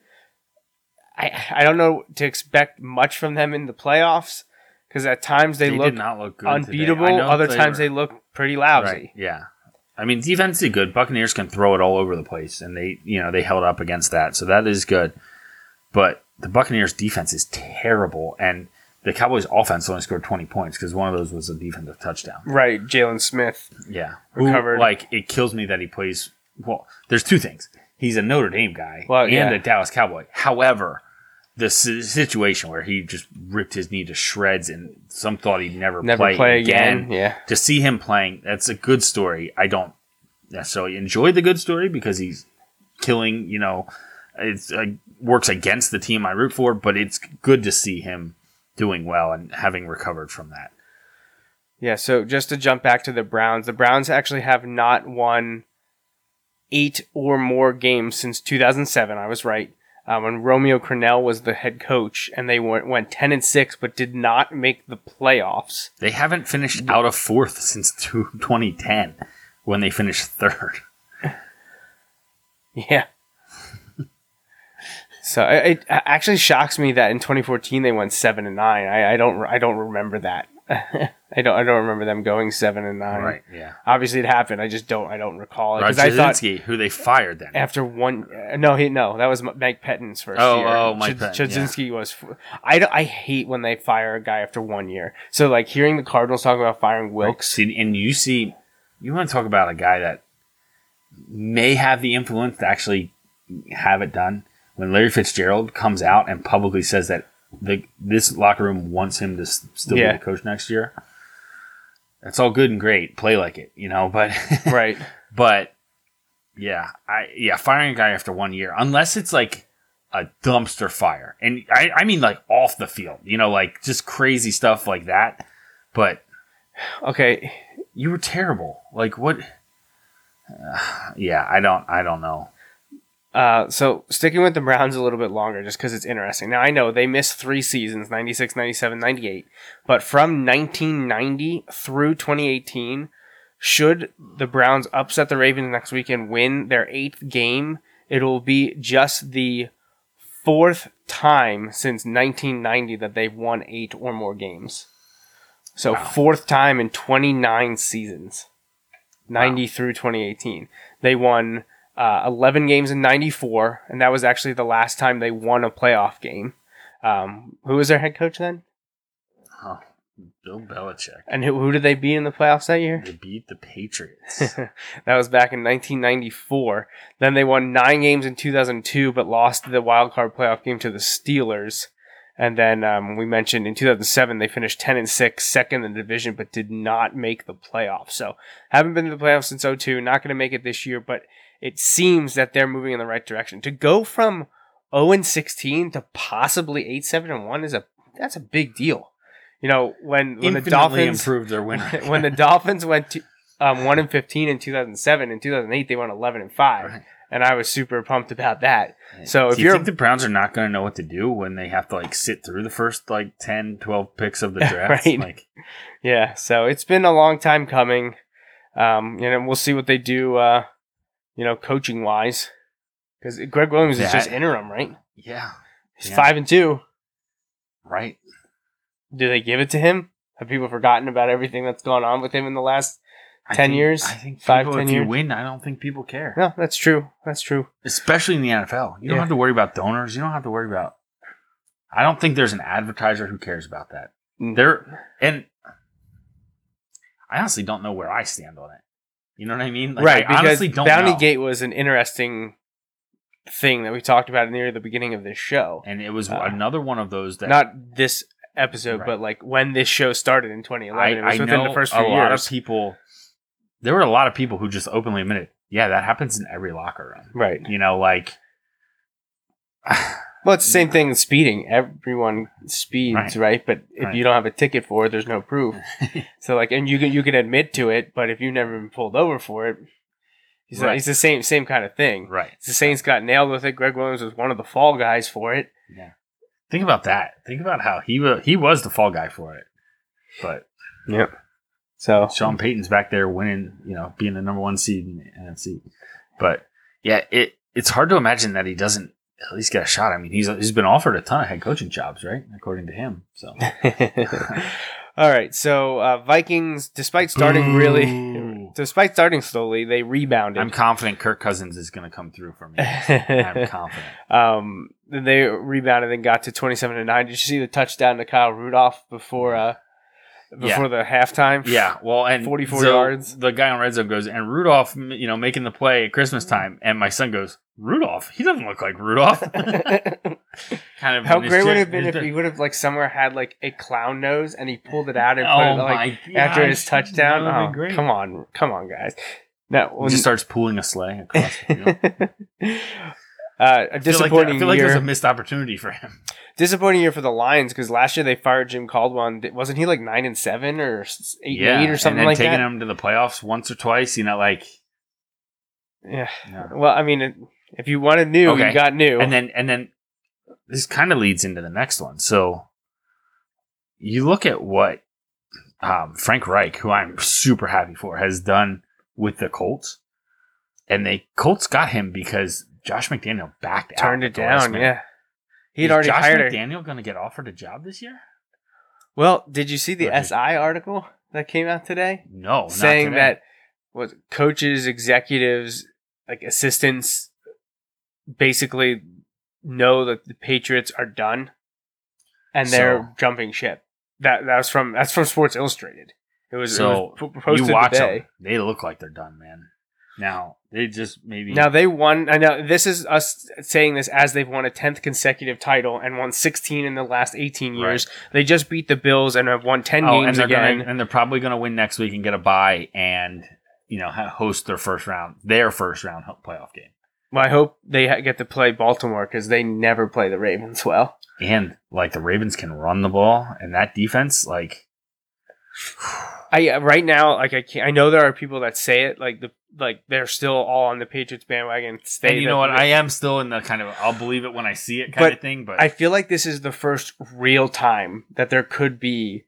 Speaker 6: I I don't know to expect much from them in the playoffs because at times they,
Speaker 7: They,
Speaker 6: look
Speaker 7: not look good.
Speaker 6: unbeatable. Other times
Speaker 7: were-
Speaker 6: they look pretty lousy.
Speaker 7: Right. Yeah. I mean, defense is good. Buccaneers can throw it all over the place, and they, you know, they held up against that, so that is good. But the Buccaneers' defense is terrible, and the Cowboys' offense only scored twenty points because one of those was a defensive touchdown.
Speaker 6: Right, Jaylon Smith.
Speaker 7: Yeah,
Speaker 6: Recovered.
Speaker 7: Who, like it kills me that he plays. Well, there's two things. He's a Notre Dame guy
Speaker 6: Well,
Speaker 7: and
Speaker 6: yeah.
Speaker 7: a Dallas Cowboy. However, the si- situation where he just ripped his knee to shreds and some thought he'd never,
Speaker 6: Never
Speaker 7: play,
Speaker 6: play
Speaker 7: again.
Speaker 6: again. Yeah.
Speaker 7: To see him playing, that's a good story. I don't necessarily enjoy the good story because he's killing. You know, it uh, works against the team I root for, but it's good to see him doing well and having recovered from that.
Speaker 6: Yeah, so just to jump back to the Browns, the Browns actually have not won eight or more games since 2007. I was right. Uh, when Romeo Crennel was the head coach, and they went, went 10 and 6, but did not make the playoffs.
Speaker 7: They haven't finished out of fourth since two- 2010 when they finished third.
Speaker 6: Yeah. So it, it actually shocks me that in 2014 they went seven and nine. I, I don't I don't remember that. I don't I don't remember them going seven and nine. Right.
Speaker 7: yeah.
Speaker 6: Obviously it happened. I just don't I don't recall it because I thought
Speaker 7: who they fired then.
Speaker 6: after one uh, no he no that was Mike Pettine's first
Speaker 7: Oh,
Speaker 6: year.
Speaker 7: oh, Mike
Speaker 6: Ch-
Speaker 7: yeah.
Speaker 6: Was I, don't- I hate when they fire a guy after one year. So like hearing the Cardinals talk about firing Wilks.
Speaker 7: See, and you see, you want to talk about a guy that may have the influence to actually have it done. When Larry Fitzgerald comes out and publicly says that the this locker room wants him to still
Speaker 6: Yeah.
Speaker 7: be the coach next year, that's all good and great. Play like it, you know. But
Speaker 6: right.
Speaker 7: But yeah, I yeah, firing a guy after one year, unless it's like a dumpster fire, and I, I mean like off the field, you know, like just crazy stuff like that. But
Speaker 6: Okay.
Speaker 7: you were terrible. Like what? Uh, yeah, I don't, I don't know.
Speaker 6: Uh, so sticking with the Browns a little bit longer, just because it's interesting. Now I know they missed three seasons 96, 97, 98, but from 1990 through 2018, should the Browns upset the Ravens next week and win their eighth game, it'll be just the fourth time since 1990 that they've won eight or more games. So fourth time in 29 seasons, 90 through 2018. They won uh, 11 games in 94, and that was actually the last time they won a playoff game. Um, who was their head coach then?
Speaker 7: Oh, Bill Belichick.
Speaker 6: And who, who did they beat in the playoffs that year?
Speaker 7: They beat the Patriots.
Speaker 6: that was back in 1994. Then they won nine games in 2002, but lost the wild card playoff game to the Steelers. And then um, we mentioned in 2007 they finished 10 and six, second in the division, but did not make the playoffs. So haven't been to the playoffs since 02. Not going to make it this year, but it seems that they're moving in the right direction. To go from 0 and 16 to possibly 8 7 and 1 is a that's a big deal. You know when when the Dolphins
Speaker 7: improved their win rate.
Speaker 6: when the Dolphins went to um, one and fifteen in two thousand seven. In two thousand eight, they went eleven and five,
Speaker 7: Right.
Speaker 6: and I was super pumped about that. So if
Speaker 7: Do you
Speaker 6: you're
Speaker 7: think the Browns are not going to know what to do when they have to like sit through the first like 10, 12 picks of the draft?
Speaker 6: Right.
Speaker 7: Like,
Speaker 6: yeah, so it's been a long time coming. Um, you know, we'll see what they do. Uh, you know, coaching wise, because Gregg Williams is just interim, right?
Speaker 7: yeah,
Speaker 6: He's
Speaker 7: Yeah.
Speaker 6: five and two.
Speaker 7: right.
Speaker 6: Do they give it to him? Have people forgotten about everything that's gone on with him in the last?
Speaker 7: I
Speaker 6: 10
Speaker 7: think-
Speaker 6: years?
Speaker 7: I think
Speaker 6: Five,
Speaker 7: people,
Speaker 6: 10
Speaker 7: if you
Speaker 6: years?
Speaker 7: win, I don't think people care.
Speaker 6: No, that's true. That's true.
Speaker 7: Especially in the NFL. You don't have to worry about donors. You don't have to worry about. I don't think there's an advertiser who cares about that.
Speaker 6: Mm.
Speaker 7: There and I honestly don't know where I stand on it. You know what I mean? Like,
Speaker 6: right,
Speaker 7: I
Speaker 6: because
Speaker 7: honestly don't
Speaker 6: Bounty
Speaker 7: know.
Speaker 6: Gate was an interesting thing that we talked about near the beginning of this show.
Speaker 7: and it was
Speaker 6: Uh,
Speaker 7: another one of those that
Speaker 6: Not this episode,
Speaker 7: Right.
Speaker 6: but like when this show started in 2011.
Speaker 7: I,
Speaker 6: it was
Speaker 7: I
Speaker 6: within
Speaker 7: know
Speaker 6: the first
Speaker 7: a
Speaker 6: few
Speaker 7: lot of people. There were a lot of people who just openly admitted, "Yeah, that happens in every locker room."
Speaker 6: right.
Speaker 7: You know, like
Speaker 6: Well, it's the same thing with speeding. Everyone speeds,
Speaker 7: Right.
Speaker 6: right? But if
Speaker 7: Right.
Speaker 6: you don't have a ticket for it, there's no proof. so like, and you can you can admit to it, but if you've never been pulled over for it, it's,
Speaker 7: Right.
Speaker 6: it's the same same kind of thing.
Speaker 7: right.
Speaker 6: The Saints got nailed with it. Gregg Williams was one of the fall guys for it. Yeah.
Speaker 7: Think about that. Think about how he wa- he was the fall guy for it, but
Speaker 6: Yep. So
Speaker 7: Sean Payton's back there winning, you know, being the number one seed in the NFC. But yeah, it it's hard to imagine that he doesn't at least get a shot. I mean, he's he's been offered a ton of head coaching jobs, right? According to him. So
Speaker 6: All right, so uh, Vikings, despite starting really, despite starting slowly, they rebounded.
Speaker 7: I'm confident Kirk Cousins is going to come through for me. I'm confident.
Speaker 6: um, they rebounded and got to twenty-seven to nine. Did you see the touchdown to Kyle Rudolph before uh, before the halftime?
Speaker 7: Yeah, well, and
Speaker 6: 44
Speaker 7: so
Speaker 6: yards.
Speaker 7: The guy on red zone goes, and Rudolph, you know, making the play at Christmas mm-hmm. time, and my son goes, Rudolph, he doesn't look like Rudolph. kind of.
Speaker 6: How great would it have been if he would have like somewhere had like a clown nose and he pulled it out and oh put
Speaker 7: Oh
Speaker 6: it like
Speaker 7: my
Speaker 6: after his touchdown? Oh,
Speaker 7: great.
Speaker 6: come on, come on, guys. No,
Speaker 7: He just starts pulling a sleigh across the field.
Speaker 6: uh, a
Speaker 7: I feel like,
Speaker 6: disappointing
Speaker 7: I feel like
Speaker 6: year.
Speaker 7: there's a missed opportunity for him.
Speaker 6: disappointing year for the Lions because last year they fired Jim Caldwell. Wasn't he like nine and seven or eight and eight or something
Speaker 7: and then
Speaker 6: like
Speaker 7: taking
Speaker 6: that?
Speaker 7: him to the playoffs once or twice. You know, like
Speaker 6: Yeah.
Speaker 7: no.
Speaker 6: Well, I mean, if you wanted new,
Speaker 7: Okay.
Speaker 6: you got new.
Speaker 7: and then and then this kind of leads into the next one. So you look at what um, Frank Reich, who I'm super happy for, has done with the Colts, and they Colts got him because Josh McDaniel backed out
Speaker 6: turned it down. Yeah. He'd
Speaker 7: Is
Speaker 6: already
Speaker 7: Josh
Speaker 6: hired her.
Speaker 7: McDaniel going to get offered a job this year?
Speaker 6: Well, did you see the
Speaker 7: Or
Speaker 6: SI article that came out today?
Speaker 7: No, not
Speaker 6: saying
Speaker 7: today.
Speaker 6: that what coaches, executives, like assistants, basically know that the Patriots are done, and they're jumping ship. That that was from that's from Sports Illustrated. It was, it
Speaker 7: So
Speaker 6: was posted
Speaker 7: you watch
Speaker 6: today.
Speaker 7: them; they look like they're done, man. Now they just maybe
Speaker 6: Now they won. I know this is us saying this as they've won a tenth consecutive title and won sixteen in the last eighteen years. They just beat the Bills and have won ten
Speaker 7: Oh, and
Speaker 6: games
Speaker 7: they're
Speaker 6: again.
Speaker 7: Gonna, and they're probably going to win next week and get a bye and you know host their first round, their first round playoff game.
Speaker 6: well, I hope they get to play Baltimore because they never play the Ravens well.
Speaker 7: And like the Ravens can run the ball, and that defense, like
Speaker 6: I uh, right now, like I can't. I know there are people that say it, like the like they're still all on the Patriots bandwagon. Stay
Speaker 7: and you know what? I am still in the kind of I'll believe it when I see it kind
Speaker 6: But
Speaker 7: of thing. But
Speaker 6: I feel like this is the first real time that there could be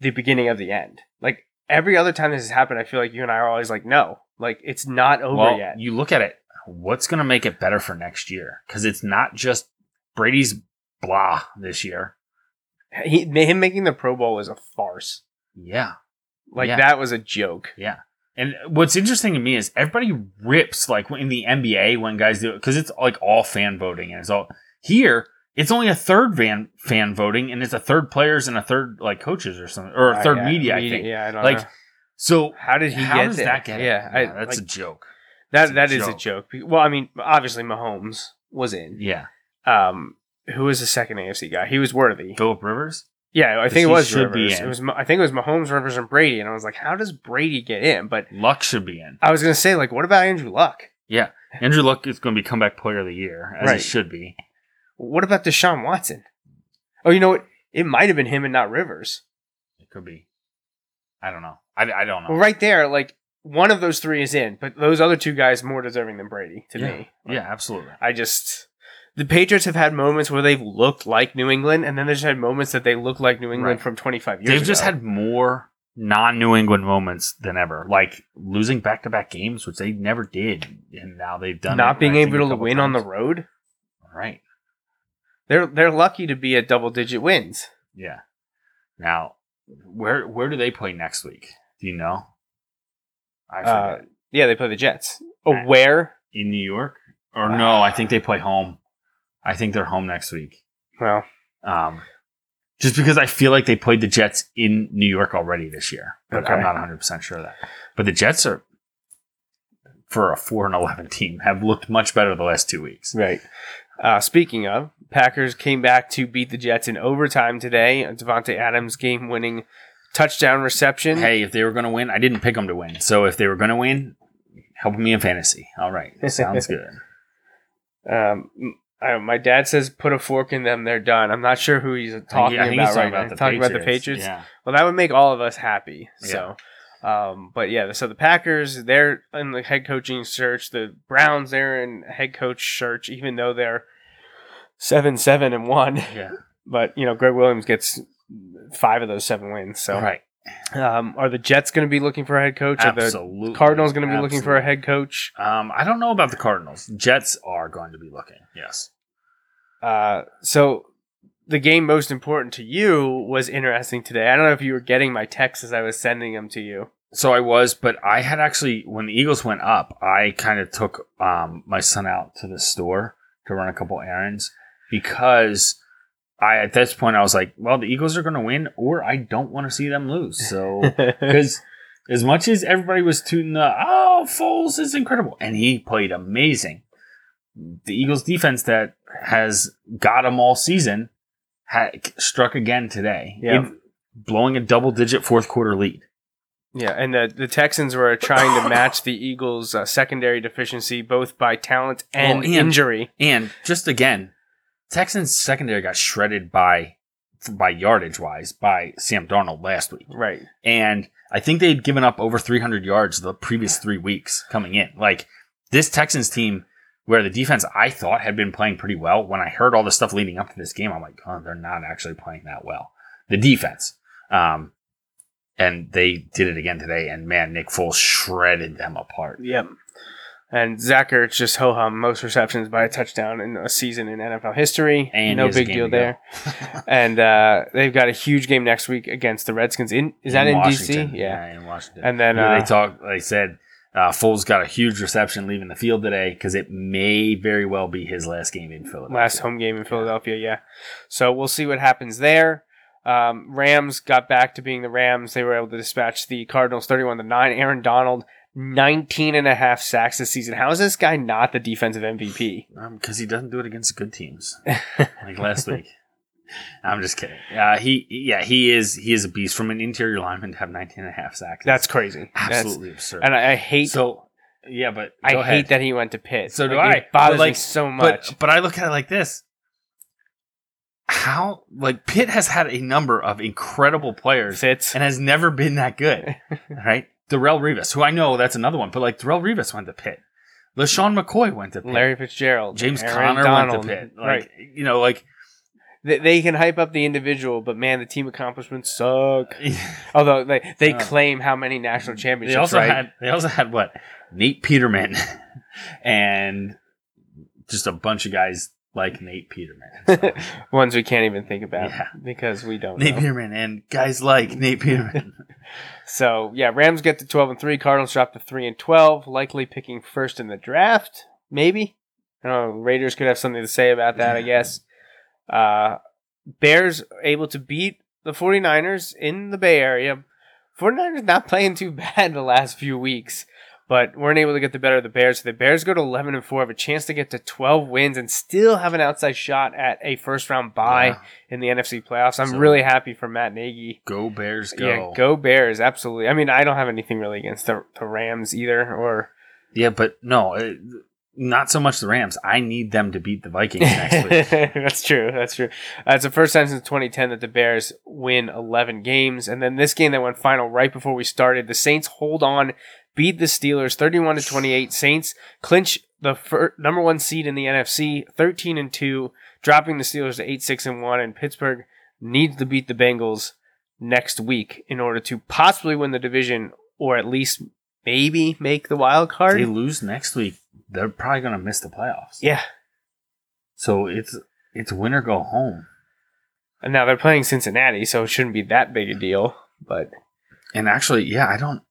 Speaker 6: the beginning of the end. Like every other time this has happened, I feel like you and I are always like, no, like it's not over
Speaker 7: well,
Speaker 6: yet.
Speaker 7: you look at it. What's going to make it better for next year? Because it's not just Brady's blah this year.
Speaker 6: He him making the Pro Bowl was a farce.
Speaker 7: Yeah,
Speaker 6: Like
Speaker 7: Yeah.
Speaker 6: that was a joke.
Speaker 7: yeah. And what's interesting to me is everybody rips like in the NBA when guys do it because it's like all fan voting and it's all here. It's only a third fan fan voting and it's a third players and a third like coaches or something or a
Speaker 6: Uh,
Speaker 7: third
Speaker 6: yeah,
Speaker 7: media. I think.
Speaker 6: Yeah, I don't know.
Speaker 7: like
Speaker 6: know.
Speaker 7: so.
Speaker 6: How did he
Speaker 7: how
Speaker 6: get
Speaker 7: does
Speaker 6: there?
Speaker 7: that get?
Speaker 6: Yeah,
Speaker 7: Yeah, that's
Speaker 6: like-
Speaker 7: a joke.
Speaker 6: That
Speaker 7: a
Speaker 6: that is a
Speaker 7: joke.
Speaker 6: joke. Well, I mean, obviously Mahomes was in.
Speaker 7: Yeah,
Speaker 6: Um, who was the second AFC guy? He was worthy.
Speaker 7: Philip Rivers.
Speaker 6: Yeah, I think it was
Speaker 7: should be
Speaker 6: Rivers.
Speaker 7: in.
Speaker 6: It was. I think it was Mahomes, Rivers, and Brady, and I was like, how does Brady get in? But
Speaker 7: Luck should be in.
Speaker 6: I was gonna say, like, what about Andrew Luck?
Speaker 7: Yeah, Andrew Luck is going to be comeback player of the year as
Speaker 6: Right.
Speaker 7: he should be.
Speaker 6: What about Deshaun Watson? Oh, you know what? It might have been him and not Rivers.
Speaker 7: It could be. I don't know. I, I don't know.
Speaker 6: Well, right there, like one of those three is in, but those other two guys more deserving than Brady to
Speaker 7: yeah.
Speaker 6: me.
Speaker 7: yeah, absolutely.
Speaker 6: I just the Patriots have had moments where they've looked like New England, and then they've just had moments that they look like New England
Speaker 7: Right.
Speaker 6: from 25 years
Speaker 7: They've
Speaker 6: ago.
Speaker 7: just had more non-New England moments than ever, like losing back-to-back games, which they never did, and now they've done.
Speaker 6: not
Speaker 7: it,
Speaker 6: being
Speaker 7: I think, a
Speaker 6: able to win on the road.
Speaker 7: right.
Speaker 6: They're they're lucky to be at double digit wins.
Speaker 7: Yeah. Now, where where do they play next week? Do you know? I
Speaker 6: Uh, yeah, they play the Jets. Oh, where?
Speaker 7: In New York, or no? I think they play home. I think they're home next week.
Speaker 6: Well,
Speaker 7: Um, just because I feel like they played the Jets in New York already this year, but
Speaker 6: Okay.
Speaker 7: I'm not 100 percent sure of that. But the Jets are, for a four and 11 team, have looked much better the last two weeks.
Speaker 6: right. Uh, speaking of, Packers came back to beat the Jets in overtime today. Davante Adams game winning touchdown reception.
Speaker 7: Hey, if they were going to win, I didn't pick them to win. So if they were going to win, help me in fantasy. All right, sounds good.
Speaker 6: Um, I, my dad says put a fork in them. They're done. I'm not sure who he's talking about
Speaker 7: he's
Speaker 6: right
Speaker 7: talking
Speaker 6: now.
Speaker 7: about the
Speaker 6: talking about the
Speaker 7: Patriots.
Speaker 6: Patriots.
Speaker 7: Yeah.
Speaker 6: Well, that would make all of us happy. So, um, but yeah, so the Packers they're in the head coaching search. The Browns they're in head coach search, even though they're seven, seven, and one.
Speaker 7: Yeah.
Speaker 6: But you know, Gregg Williams gets five of those seven wins. So,
Speaker 7: right.
Speaker 6: Um, are the Jets going to be looking for a head coach? Are the
Speaker 7: Absolutely.
Speaker 6: Cardinals going to be looking for a head coach?
Speaker 7: Um, I don't know about the Cardinals. Jets are going to be looking. Yes.
Speaker 6: Uh, so the game most important to you was interesting today. I don't know if you were getting my texts as I was sending them to you.
Speaker 7: So I was, but I had actually when the Eagles went up, I kind of took um, my son out to the store to run a couple errands because I at this point I was like, well, the Eagles are going to win, or I don't want to see them lose. So because as much as everybody was tooting the oh Foles is incredible, and he played amazing, the Eagles defense that has got them all season had struck again today,
Speaker 6: Yeah.
Speaker 7: in- blowing a double digit fourth quarter lead.
Speaker 6: Yeah, and the, the Texans were trying to match the Eagles' uh, secondary deficiency both by talent and,
Speaker 7: Well, and-
Speaker 6: injury.
Speaker 7: And just again, Texans secondary got shredded by by yardage wise by Sam Darnold last week.
Speaker 6: Right.
Speaker 7: And I think they'd given up over 300 yards the previous 3 weeks coming in. Like this Texans team where the defense I thought had been playing pretty well when I heard all the stuff leading up to this game I'm like, "Oh, they're not actually playing that well." The defense um and they did it again today and man, Nick Foles shredded them apart.
Speaker 6: Yep. And Zach Ertz just ho hum most receptions by a touchdown in a season in NFL history.
Speaker 7: And
Speaker 6: no
Speaker 7: he has a
Speaker 6: big deal there. and uh, they've got a huge game next week against the Redskins. In is that in
Speaker 7: Washington.
Speaker 6: DC? Yeah.
Speaker 7: in Washington.
Speaker 6: And then,
Speaker 7: Yeah,
Speaker 6: uh,
Speaker 7: they talked. They said uh, Foles got a huge reception leaving the field today because it may very well be his last game in Philadelphia.
Speaker 6: Last home game in Philadelphia, yeah. So we'll see what happens there. Um, Rams got back to being the Rams. They were able to dispatch the Cardinals 31 to 9. Aaron Donald, 19 and a half sacks this season. How is this guy not the defensive MVP?
Speaker 7: because Um, he doesn't do it against good teams like last week. I'm just kidding. Uh, he yeah he is he is a beast from an interior lineman to have 19 and a half sacks.
Speaker 6: That's crazy. That's-
Speaker 7: absolutely absurd.
Speaker 6: and I, I hate
Speaker 7: so yeah, but
Speaker 6: I
Speaker 7: go
Speaker 6: hate that he went to Pitt.
Speaker 7: So do
Speaker 6: Like,
Speaker 7: I.
Speaker 6: Bothers
Speaker 7: like,
Speaker 6: me so much.
Speaker 7: But but I look at it like this. How like Pitt has had a number of incredible players
Speaker 6: Fitz.
Speaker 7: and has never been that good. right? Darrelle Revis, who I know that's another one, but like Darrelle Revis went to Pitt. LeSean McCoy went to Pitt.
Speaker 6: Larry Fitzgerald.
Speaker 7: James
Speaker 6: Aaron
Speaker 7: Conner
Speaker 6: Donald.
Speaker 7: went to Pitt. Like
Speaker 6: right.
Speaker 7: you know, like
Speaker 6: They, they can hype up the individual, but man, the team accomplishments suck. Although they, they
Speaker 7: Uh,
Speaker 6: claim how many national championships,
Speaker 7: they also
Speaker 6: right?
Speaker 7: had they also had what? Nate Peterman and just a bunch of guys like Nate Peterman. So,
Speaker 6: Ones we can't even think about
Speaker 7: Yeah.
Speaker 6: because we don't
Speaker 7: Nate
Speaker 6: know.
Speaker 7: Peterman and guys like Nate Peterman.
Speaker 6: So yeah, Rams get to twelve and three. Cardinals drop to three and twelve. Likely picking first in the draft. Maybe. I don't know. Raiders could have something to say about that. I guess. Uh, Bears able to beat the 49ers in the Bay Area. 49ers not playing too bad the last few weeks, but weren't able to get the better of the Bears. So the Bears go to 11 and 4, have a chance to get to 12 wins and still have an outside shot at a first round bye
Speaker 7: Yeah.
Speaker 6: in the NFC playoffs. I'm
Speaker 7: So-
Speaker 6: really happy for Matt Nagy.
Speaker 7: Go Bears, go.
Speaker 6: Yeah, go Bears, absolutely. I mean, I don't have anything really against the, the Rams either, or
Speaker 7: Yeah, but no, it, not so much the Rams. I need them to beat the Vikings next week.
Speaker 6: that's true. That's true. Uh, it's the first time since 2010 that the Bears win 11 games, and then this game that went final right before we started, the Saints hold on, beat the Steelers 31 to 28. Saints clinch the fir- number one seed in the NFC, 13 and two, dropping the Steelers to 8 6 and one, and Pittsburgh needs to beat the Bengals next week in order to possibly win the division or at least maybe make the wild
Speaker 7: If
Speaker 6: card.
Speaker 7: they lose next week, they're probably going to miss the playoffs.
Speaker 6: yeah.
Speaker 7: So it's it's win or go home.
Speaker 6: And now they're playing Cincinnati, so it shouldn't be that big a deal. But
Speaker 7: And actually, yeah, I don't,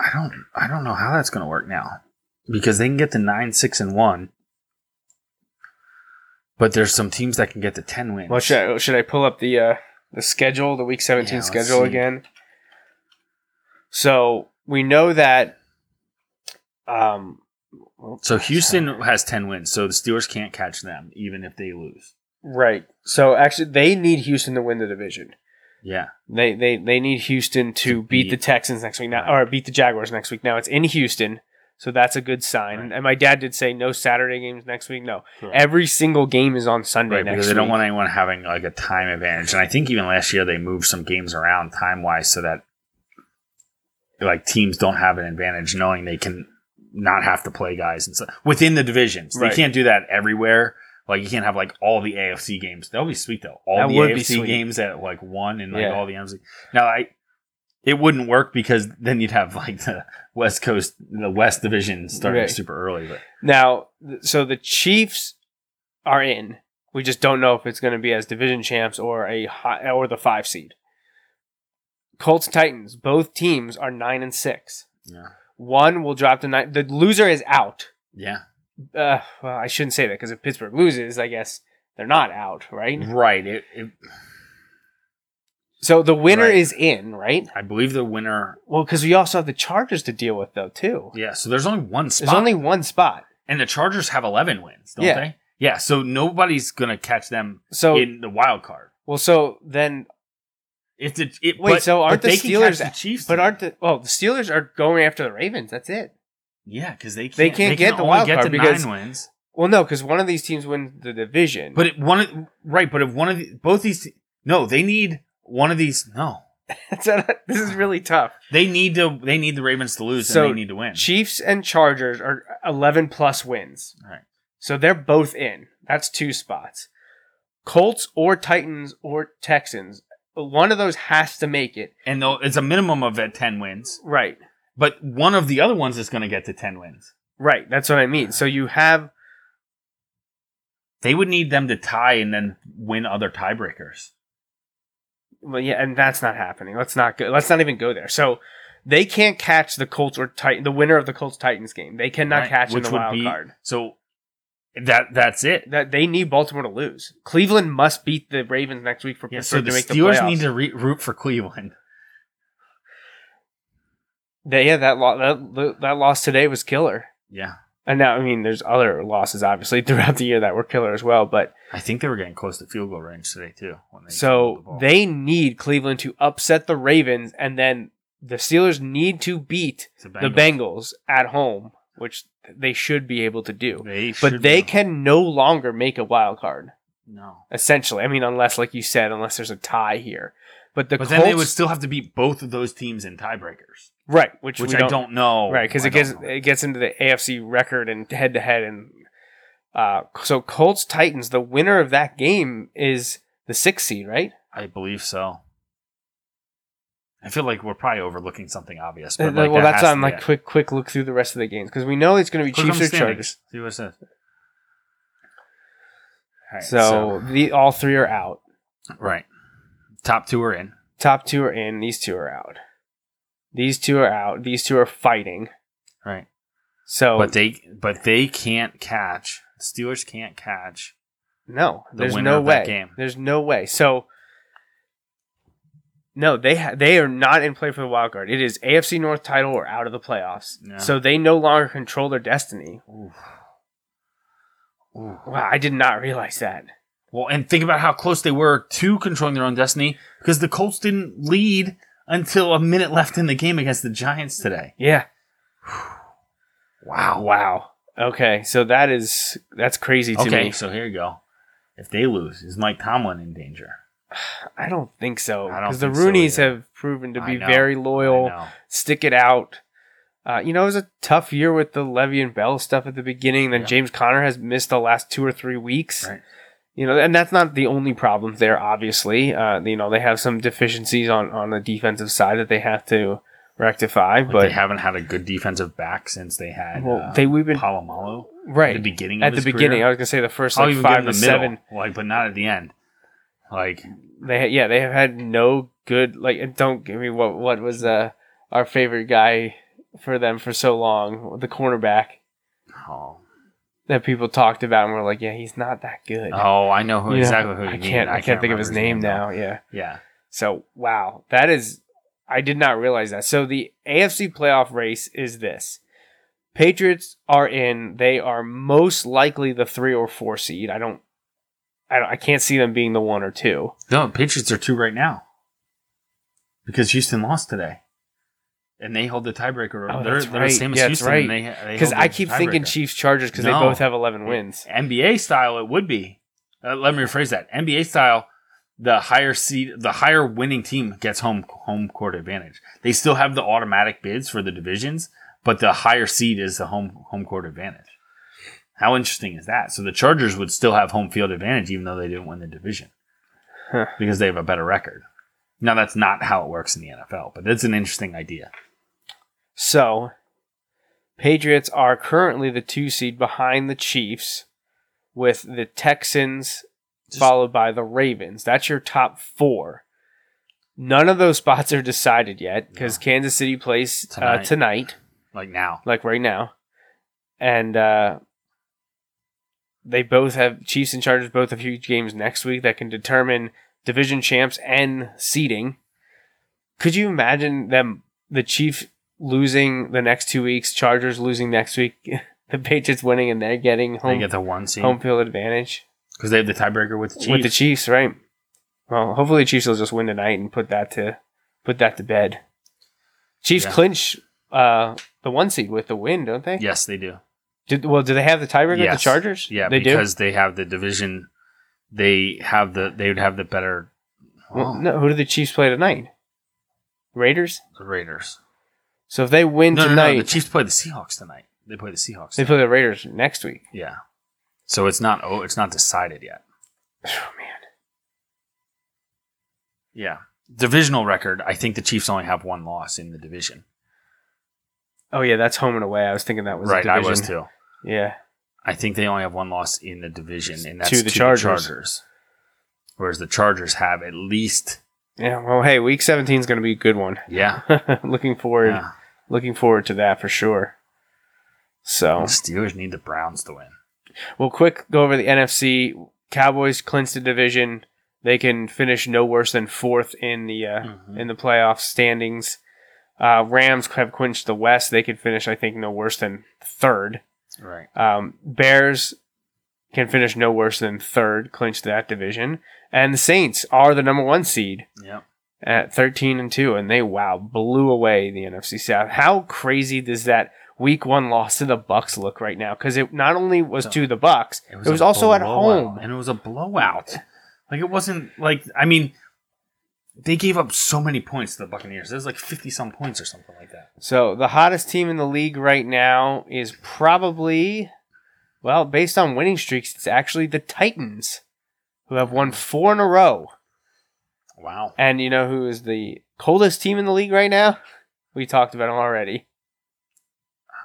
Speaker 7: I don't, I don't know how that's going to work now because they can get to nine, six, and one, but there's some teams that can get to ten wins.
Speaker 6: well, should I, should I pull up the uh, the schedule, the Week 17
Speaker 7: Yeah,
Speaker 6: schedule
Speaker 7: see.
Speaker 6: again? So we know that. Um,
Speaker 7: so Houston has ten wins, so the Steelers can't catch them even if they lose.
Speaker 6: right. So actually, they need Houston to win the division.
Speaker 7: Yeah,
Speaker 6: They they they need Houston to,
Speaker 7: To
Speaker 6: beat,
Speaker 7: beat-
Speaker 6: the Texans next week now, or beat the Jaguars next week. Now it's in Houston, so that's a good sign.
Speaker 7: Right.
Speaker 6: And my dad did say no Saturday games next week. No,
Speaker 7: Right.
Speaker 6: every single game is on Sunday
Speaker 7: right.
Speaker 6: next
Speaker 7: Because they don't
Speaker 6: week.
Speaker 7: want anyone having like a time advantage, and I think even last year they moved some games around time wise so that like teams don't have an advantage, knowing they can not have to play guys and stuff within the divisions. They can't do that everywhere. Like you can't have like all the AFC games. That'll be sweet though. All
Speaker 6: That
Speaker 7: the AFC games at like one and like
Speaker 6: Yeah.
Speaker 7: all the NFC. Now I it wouldn't work because then you'd have like the West Coast the West division starting
Speaker 6: Right.
Speaker 7: super early. But
Speaker 6: Now, so the Chiefs are in. We just don't know if it's going to be as division champs or a high, or the five seed. Colts Titans, both teams are nine and six.
Speaker 7: yeah.
Speaker 6: One will drop to nine. The loser is out.
Speaker 7: Yeah.
Speaker 6: Uh, well, I shouldn't say that because if Pittsburgh loses, I guess they're not out, right?
Speaker 7: Right. It, it,
Speaker 6: So the winner
Speaker 7: Right.
Speaker 6: is in, right?
Speaker 7: I believe the winner
Speaker 6: Well, because we also have the Chargers to deal with though too.
Speaker 7: Yeah, so there's only one spot.
Speaker 6: There's only one spot.
Speaker 7: and the Chargers have 11 wins, don't
Speaker 6: Yeah.
Speaker 7: they? Yeah, so nobody's going to catch them
Speaker 6: So
Speaker 7: in the wild card.
Speaker 6: well, so then
Speaker 7: It's the it,
Speaker 6: wait,
Speaker 7: but-
Speaker 6: so aren't the
Speaker 7: they can catch
Speaker 6: Steelers?
Speaker 7: the Chiefs?
Speaker 6: but
Speaker 7: then.
Speaker 6: aren't the well the Steelers are going after the Ravens? That's it.
Speaker 7: Yeah, because they can't,
Speaker 6: They can't get the
Speaker 7: only
Speaker 6: wild
Speaker 7: get
Speaker 6: card
Speaker 7: to
Speaker 6: because-
Speaker 7: nine wins.
Speaker 6: Well, no, because one of these teams wins the division.
Speaker 7: But it, one of, right, but if one of the, both these no, they need one of these no.
Speaker 6: This is really tough.
Speaker 7: They need to they need the Ravens to lose
Speaker 6: So
Speaker 7: and they need to win.
Speaker 6: Chiefs and Chargers are eleven plus wins,
Speaker 7: Right.
Speaker 6: so they're both in. That's two spots. Colts or Titans or Texans, one of those has to make it.
Speaker 7: And though it's a minimum of at 10 wins,
Speaker 6: Right,
Speaker 7: but one of the other ones is going to get to 10 wins.
Speaker 6: right. That's what I mean. So you have
Speaker 7: They would need them to tie and then win other tiebreakers.
Speaker 6: well, yeah, and that's not happening. Let's not go. Let's not even go there. So they can't catch the Colts or Titan, the winner of the Colts Titans game. They cannot
Speaker 7: Right,
Speaker 6: catch in the wild card.
Speaker 7: So that that's it.
Speaker 6: That they need Baltimore to lose. Cleveland must beat the Ravens next week for
Speaker 7: Yeah,
Speaker 6: Pittsburgh
Speaker 7: so the
Speaker 6: to make the
Speaker 7: Steelers
Speaker 6: playoffs.
Speaker 7: need to re- root for Cleveland.
Speaker 6: They- yeah, that, lo- that that loss today was killer.
Speaker 7: Yeah,
Speaker 6: And now, I mean, there's other losses obviously throughout the year that were killer as well. But
Speaker 7: I think they were getting close to field goal range today too. When they fumbled the
Speaker 6: so they need Cleveland to upset the Ravens, and then the Steelers need to beat
Speaker 7: The
Speaker 6: the
Speaker 7: Bengals.
Speaker 6: Bengals at home, which they should be able to do.
Speaker 7: They
Speaker 6: But they can no longer make a wild card.
Speaker 7: no.
Speaker 6: Essentially, I mean, unless, like you said, unless there's a tie here. But the
Speaker 7: But
Speaker 6: Colts,
Speaker 7: then they would still have to beat both of those teams in tiebreakers,
Speaker 6: right, which,
Speaker 7: which I don't know.
Speaker 6: right because it gets
Speaker 7: know.
Speaker 6: it gets into the AFC record and head to head and uh, so Colts Titans the winner of that game is the sixth seed right
Speaker 7: I believe so. I feel like we're probably overlooking something obvious.
Speaker 6: Uh,
Speaker 7: But like,
Speaker 6: well
Speaker 7: that
Speaker 6: that's on like quick quick look through the rest of the games because we know it's going to be
Speaker 7: on
Speaker 6: Chiefs or. Chargers
Speaker 7: See what it says. Right,
Speaker 6: So, the all three are out.
Speaker 7: right, top two are in.
Speaker 6: Top two are in. These two are out. These two are out. These two are fighting.
Speaker 7: Right,
Speaker 6: So,
Speaker 7: but they but they can't catch. The Steelers can't catch.
Speaker 6: no,
Speaker 7: the
Speaker 6: there's no way.
Speaker 7: game.
Speaker 6: There's no way. So, no, they ha- they are not in play for the wild card. It is AFC North title or out of the playoffs.
Speaker 7: Yeah.
Speaker 6: So they no longer control their destiny.
Speaker 7: Ooh.
Speaker 6: Wow, I did not realize that.
Speaker 7: Well, and think about how close they were to controlling their own destiny because the Colts didn't lead until a minute left in the game against the Giants today.
Speaker 6: Yeah.
Speaker 7: Wow.
Speaker 6: Wow. Okay, so that is that's crazy to
Speaker 7: Okay,
Speaker 6: me.
Speaker 7: so here you go. If they lose, is Mike Tomlin in danger?
Speaker 6: I don't think so because the
Speaker 7: think so
Speaker 6: have proven to be very loyal, stick it out. Uh, you know, it was a tough year with the Le'Veon Bell stuff at the beginning. Then
Speaker 7: Yeah.
Speaker 6: James Conner has missed the last two or three weeks.
Speaker 7: Right.
Speaker 6: You know, and that's not the only problem there. Obviously, uh, you know they have some deficiencies on on the defensive side that they have to rectify.
Speaker 7: Like
Speaker 6: but
Speaker 7: they haven't had a good defensive back since they had
Speaker 6: well,
Speaker 7: uh,
Speaker 6: they we've been
Speaker 7: Polamalu
Speaker 6: right
Speaker 7: at the beginning.
Speaker 6: at the
Speaker 7: his
Speaker 6: beginning. I was gonna say the 1st like
Speaker 7: even
Speaker 6: five to
Speaker 7: him the middle,
Speaker 6: seven.
Speaker 7: like, but not at the end. Like,
Speaker 6: They yeah they have had no good like don't give me what what was uh our favorite guy for them for so long the cornerback
Speaker 7: oh,
Speaker 6: that people talked about and were like yeah he's not that good.
Speaker 7: oh, I know who
Speaker 6: You know,
Speaker 7: exactly who you
Speaker 6: I
Speaker 7: mean.
Speaker 6: can't I, can't think of his
Speaker 7: remember
Speaker 6: name now. Yeah.
Speaker 7: Yeah,
Speaker 6: So wow, that is I did not realize that. So the AFC playoff race is this. Patriots are in. They are most likely the 3 or 4 seed. I don't I don't I can't see them being the 1 or 2.
Speaker 7: no, Patriots are two right now because Houston lost today, and they hold the tiebreaker.
Speaker 6: Oh,
Speaker 7: they're,
Speaker 6: that's
Speaker 7: they're
Speaker 6: right.
Speaker 7: the same as
Speaker 6: Yeah, that's
Speaker 7: Houston.
Speaker 6: right.
Speaker 7: They, they
Speaker 6: Cuz I
Speaker 7: the
Speaker 6: keep thinking. Chiefs Chargers cuz
Speaker 7: No.
Speaker 6: they both have 11 wins.
Speaker 7: NBA style, it would be. Uh, let me rephrase that. NBA style, the higher seed, the higher winning team gets home home court advantage. They still have the automatic bids for the divisions, but the higher seed is the home home court advantage. How interesting is that? So the Chargers would still have home field advantage even though they didn't win the division
Speaker 6: Huh.
Speaker 7: because they have a better record. Now that's not how it works in the NFL, but it's an interesting idea.
Speaker 6: So, Patriots are currently the 2 seed behind the Chiefs with the Texans
Speaker 7: Just-
Speaker 6: followed by the Ravens. That's your top four. None of those spots are decided yet because
Speaker 7: No.
Speaker 6: Kansas City plays tonight.
Speaker 7: Tonight.
Speaker 6: Uh, tonight,
Speaker 7: Like now,
Speaker 6: like right now, and uh, they both have Chiefs and Chargers both have huge games next week that can determine division champs and seeding. Could you imagine them the Chiefs losing the next two weeks, Chargers losing next week, the Patriots winning, and they're getting
Speaker 7: they get the one seed
Speaker 6: home field advantage?
Speaker 7: because they have the tiebreaker with the Chiefs.
Speaker 6: with the Chiefs, right? Well, hopefully the Chiefs will just win tonight and put that to put that to bed. Chiefs
Speaker 7: Yeah.
Speaker 6: clinch uh, the one seed with the win, don't they?
Speaker 7: yes, they do.
Speaker 6: Did, well, do they have the tiebreaker? with
Speaker 7: Yes.
Speaker 6: The Chargers?
Speaker 7: Yeah,
Speaker 6: they
Speaker 7: because they have the division. They have the they would have the better.
Speaker 6: do. Well,
Speaker 7: Oh,
Speaker 6: no, who do the Chiefs play tonight? Raiders.
Speaker 7: the Raiders.
Speaker 6: So if they win
Speaker 7: No, no,
Speaker 6: tonight,
Speaker 7: no. The Chiefs play the Seahawks tonight. They play the Seahawks.
Speaker 6: they
Speaker 7: tonight.
Speaker 6: play the Raiders next week.
Speaker 7: yeah. So it's not. Oh, it's not decided yet.
Speaker 6: Oh man,
Speaker 7: Yeah. Divisional record. I think the Chiefs only have one loss in the division.
Speaker 6: oh yeah, that's home and away. I was thinking that was a
Speaker 7: right. I was
Speaker 6: division.
Speaker 7: too.
Speaker 6: Yeah,
Speaker 7: I think they only have one loss in the division, and that's
Speaker 6: To the Chargers.
Speaker 7: Chargers. Whereas the Chargers have at least.
Speaker 6: yeah. Well, hey, Week 17 is going to be a good one.
Speaker 7: Yeah.
Speaker 6: looking forward,
Speaker 7: yeah.
Speaker 6: Looking forward to that for sure. So
Speaker 7: The Steelers need the Browns to win.
Speaker 6: Well, quick go over the NFC. Cowboys clinched the division. They can finish no worse than fourth in the uh,
Speaker 7: Mhm.
Speaker 6: in the playoff standings. Uh, Rams have clinched the West. They could finish, I think, no worse than third.
Speaker 7: Right.
Speaker 6: Um, Bears can finish no worse than third, clinch that division. And the Saints are the number one seed
Speaker 7: Yep.
Speaker 6: At 13 and 2 and they wow blew away the NFC South. How crazy does that week 1 loss to the Bucks look right now cuz it not only was to the Bucks, it was,
Speaker 7: a
Speaker 6: also at home.
Speaker 7: and it was a blowout. Like it wasn't like I mean, they gave up so many points to the Buccaneers. It was like fifty some points or something like that.
Speaker 6: So the hottest team in the league right now is probably well, based on winning streaks, it's actually the Titans who have won 4 in a row.
Speaker 7: Wow.
Speaker 6: And you know who is the coldest team in the league right now? We talked about them already.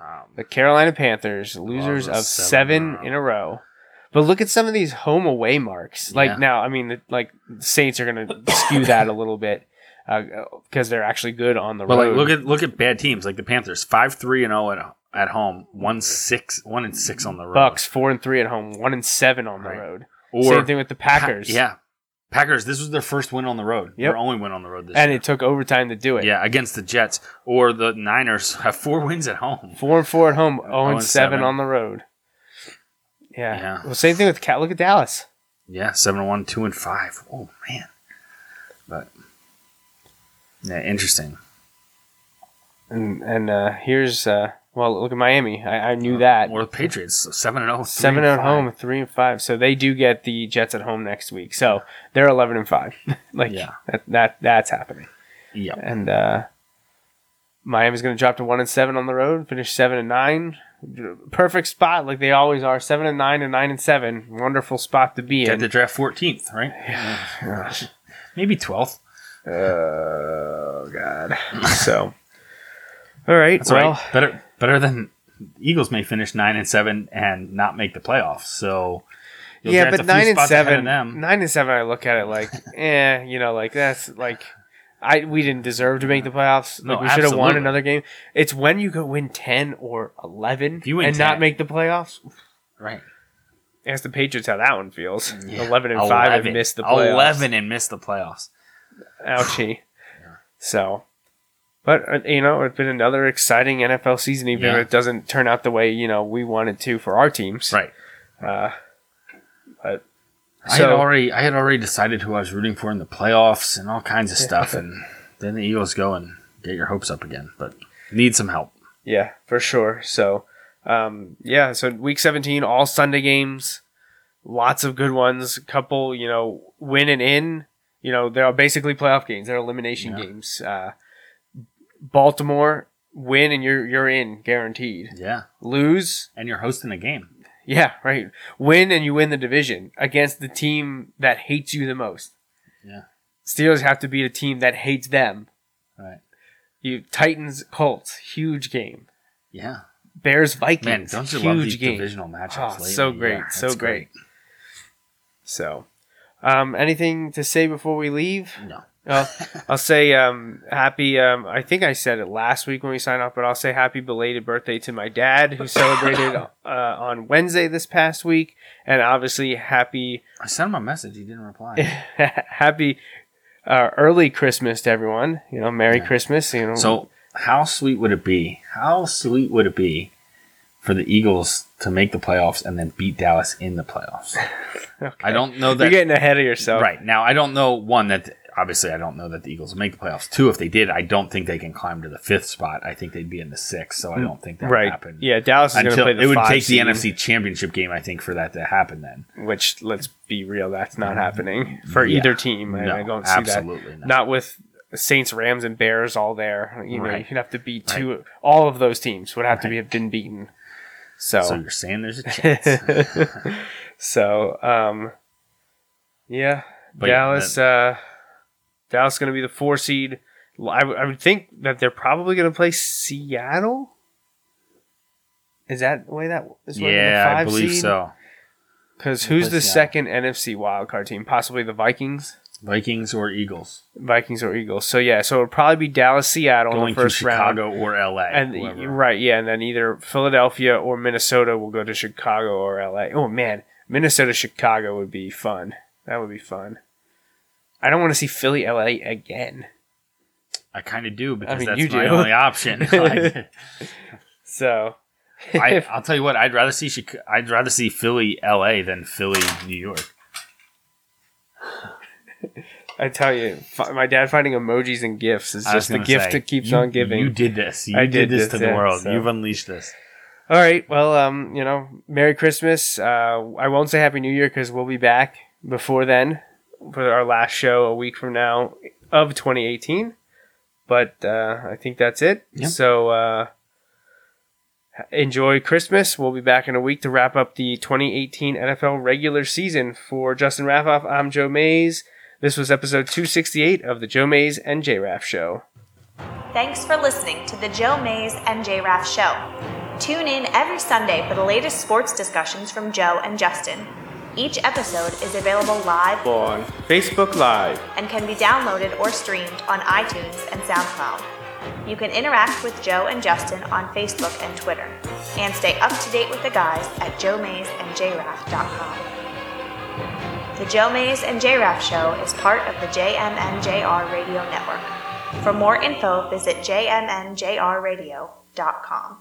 Speaker 7: Um,
Speaker 6: The Carolina Panthers, losers of
Speaker 7: seven
Speaker 6: seven
Speaker 7: in a
Speaker 6: row. But look at some of these home away marks. Like
Speaker 7: Yeah.
Speaker 6: now, I mean, the, like the Saints are going to skew that a little bit because they're actually good on the
Speaker 7: But
Speaker 6: road.
Speaker 7: like, look at look at bad teams like the Panthers, five three and zero at at home, one six, one and six on the road.
Speaker 6: Bucks four and three at home, one and seven on the
Speaker 7: Right.
Speaker 6: road.
Speaker 7: or
Speaker 6: Same thing with the Packers.
Speaker 7: Pa- yeah, Packers. This was their first win on the road.
Speaker 6: Yep.
Speaker 7: Their only win on the road this year.
Speaker 6: and
Speaker 7: year.
Speaker 6: it took overtime to do it.
Speaker 7: yeah, against the Jets or the Niners have four wins at home.
Speaker 6: Four and four at home, zero and
Speaker 7: and
Speaker 6: seven
Speaker 7: seven.
Speaker 6: on the road. Yeah.
Speaker 7: Yeah.
Speaker 6: Well, same thing with Cat. Look at Dallas.
Speaker 7: Yeah, seven and one, two and five. Oh man, but yeah, interesting.
Speaker 6: And and uh, here's uh, well, look at Miami. I, I knew that.
Speaker 7: Or the Patriots, seven and zero, three
Speaker 6: Seven
Speaker 7: and
Speaker 6: at home, three and five. So they do get the Jets at home next week. So they're eleven and five. like
Speaker 7: Yeah.
Speaker 6: that, that that's happening.
Speaker 7: Yeah,
Speaker 6: And uh, Miami's going to drop to one and seven on the road. Finish seven and nine. Perfect spot, like they always are. Seven and nine and nine and seven. Wonderful spot to be
Speaker 7: get
Speaker 6: in.
Speaker 7: the draft fourteenth, right?
Speaker 6: Gosh.
Speaker 7: Maybe twelfth.
Speaker 6: Oh God. so, all right.
Speaker 7: That's
Speaker 6: well,
Speaker 7: right. Better, better than Eagles may finish nine and seven and not make the playoffs. So you'll
Speaker 6: yeah, but nine and
Speaker 7: spots ahead of
Speaker 6: seven,
Speaker 7: them.
Speaker 6: nine and seven. I look at it like, eh, you know, like that's like, I we didn't deserve to make the playoffs. Like
Speaker 7: No,
Speaker 6: we should have won another game. It's when you go win ten or eleven
Speaker 7: If you win
Speaker 6: and not make the playoffs.
Speaker 7: Right.
Speaker 6: Ask the Patriots how that one feels.
Speaker 7: Yeah.
Speaker 6: Eleven and five and
Speaker 7: 11.
Speaker 6: missed the playoffs.
Speaker 7: Eleven and missed the playoffs.
Speaker 6: Ouchie. So, but uh, you know, it's been another exciting NFL season, even
Speaker 7: Yeah.
Speaker 6: if it doesn't turn out the way you know we wanted to for our teams.
Speaker 7: Right.
Speaker 6: Uh, but
Speaker 7: I had already I had already decided who I was rooting for in the playoffs and all kinds of stuff, and then the Eagles go and get your hopes up again, but need some help.
Speaker 6: Yeah, for sure. So, um, yeah, so week 17, all Sunday games, lots of good ones. A couple, you know, win and in. You know, they're basically playoff games. They're elimination
Speaker 7: Yeah.
Speaker 6: games. Uh, Baltimore win and you're you're in guaranteed.
Speaker 7: Yeah,
Speaker 6: Lose,
Speaker 7: and you're hosting a game.
Speaker 6: yeah, right. Win and you win the division against the team that hates you the most.
Speaker 7: Yeah.
Speaker 6: Steelers have to beat a team that hates them.
Speaker 7: Right.
Speaker 6: You Titans Colts, huge game.
Speaker 7: Yeah,
Speaker 6: Bears Vikings,
Speaker 7: man, don't you
Speaker 6: huge
Speaker 7: love these
Speaker 6: game.
Speaker 7: divisional matchups?
Speaker 6: Oh, so great,
Speaker 7: Yeah,
Speaker 6: so
Speaker 7: it's
Speaker 6: great. So, um, anything to say before we leave?
Speaker 7: No,
Speaker 6: Oh, I'll say um, happy. Um, I think I said it last week when we signed off, but I'll say happy belated birthday to my dad who celebrated uh, on Wednesday this past week, and obviously happy
Speaker 7: I sent him a message. He didn't reply.
Speaker 6: happy uh, early Christmas to everyone. You know, Merry
Speaker 7: Yeah.
Speaker 6: Christmas. You know,
Speaker 7: So how sweet would it be? How sweet would it be for the Eagles to make the playoffs and then beat Dallas in the playoffs?
Speaker 6: okay.
Speaker 7: I don't know
Speaker 6: You're getting ahead of yourself,
Speaker 7: Right now, I don't know one that obviously I don't know that the Eagles will make the playoffs. Two, if they did, I don't think they can climb to the fifth spot. I think they'd be in the sixth, so I don't think that would
Speaker 6: Right.
Speaker 7: happen.
Speaker 6: Yeah, Dallas is going to play the
Speaker 7: it would take
Speaker 6: seed.
Speaker 7: the NFC Championship game, I think, for that to happen. Then
Speaker 6: which let's be real, that's not happening for
Speaker 7: Yeah.
Speaker 6: either team.
Speaker 7: No,
Speaker 6: I don't see
Speaker 7: absolutely
Speaker 6: that.
Speaker 7: not.
Speaker 6: Not with Saints, Rams, and Bears all there. You know,
Speaker 7: Right.
Speaker 6: you'd have to beat two. All of those teams would have to be have been beaten. So,
Speaker 7: so you're saying there's a chance.
Speaker 6: so um, yeah,
Speaker 7: But yeah,
Speaker 6: Dallas. uh, Dallas going to be the four seed. I, w- I would think that they're probably going to play Seattle. Is that the way that is?
Speaker 7: yeah, I believe so.
Speaker 6: Because who's the
Speaker 7: Seattle.
Speaker 6: second NFC wildcard team? Possibly the Vikings,
Speaker 7: Vikings or Eagles
Speaker 6: Vikings or Eagles. So yeah, so it'll probably be Dallas, Seattle in
Speaker 7: going
Speaker 6: the
Speaker 7: to
Speaker 6: first round,
Speaker 7: Chicago or LA.
Speaker 6: and
Speaker 7: whoever.
Speaker 6: right, yeah, and then either Philadelphia or Minnesota will go to Chicago or LA. Oh man, Minnesota Chicago would be fun. That would be fun. I don't want to see Philly LA again.
Speaker 7: I kind of do because
Speaker 6: mean,
Speaker 7: that's my
Speaker 6: do.
Speaker 7: only option. Like,
Speaker 6: So
Speaker 7: I, I'll tell you what. I'd rather see Chica- I'd rather see Philly, L.A. than Philly, New York.
Speaker 6: I tell you, my dad finding emojis and gifts is just the gift
Speaker 7: say,
Speaker 6: that keeps
Speaker 7: you-
Speaker 6: on giving.
Speaker 7: You did this. You
Speaker 6: I
Speaker 7: did,
Speaker 6: did
Speaker 7: this
Speaker 6: this,
Speaker 7: to the
Speaker 6: yeah,
Speaker 7: world.
Speaker 6: so-
Speaker 7: You've unleashed this.
Speaker 6: All right. Well, um, you know, Merry Christmas. Uh, I won't say Happy New Year because we'll be back before then for our last show a week from now of 2018. But uh, I think that's it.
Speaker 7: Yep.
Speaker 6: So uh, enjoy Christmas. We'll be back in a week to wrap up the 2018 NFL regular season. For Justin Raffoff, I'm Joe Mays. This was episode 268 of the Joe Mays and J Raff Show.
Speaker 1: Thanks for listening to the Joe Mays and J Raff Show. Tune in every Sunday for the latest sports discussions from Joe and Justin. Each episode is available live
Speaker 6: On Facebook Live.
Speaker 1: and can be downloaded or streamed on iTunes and SoundCloud. You can interact with Joe and Justin on Facebook and Twitter, and stay up to date with the guys at joemaysandjraff.com. The Joe Mays and JRaff Show is part of the JMNJR Radio Network. For more info, visit jmnjrradio.com.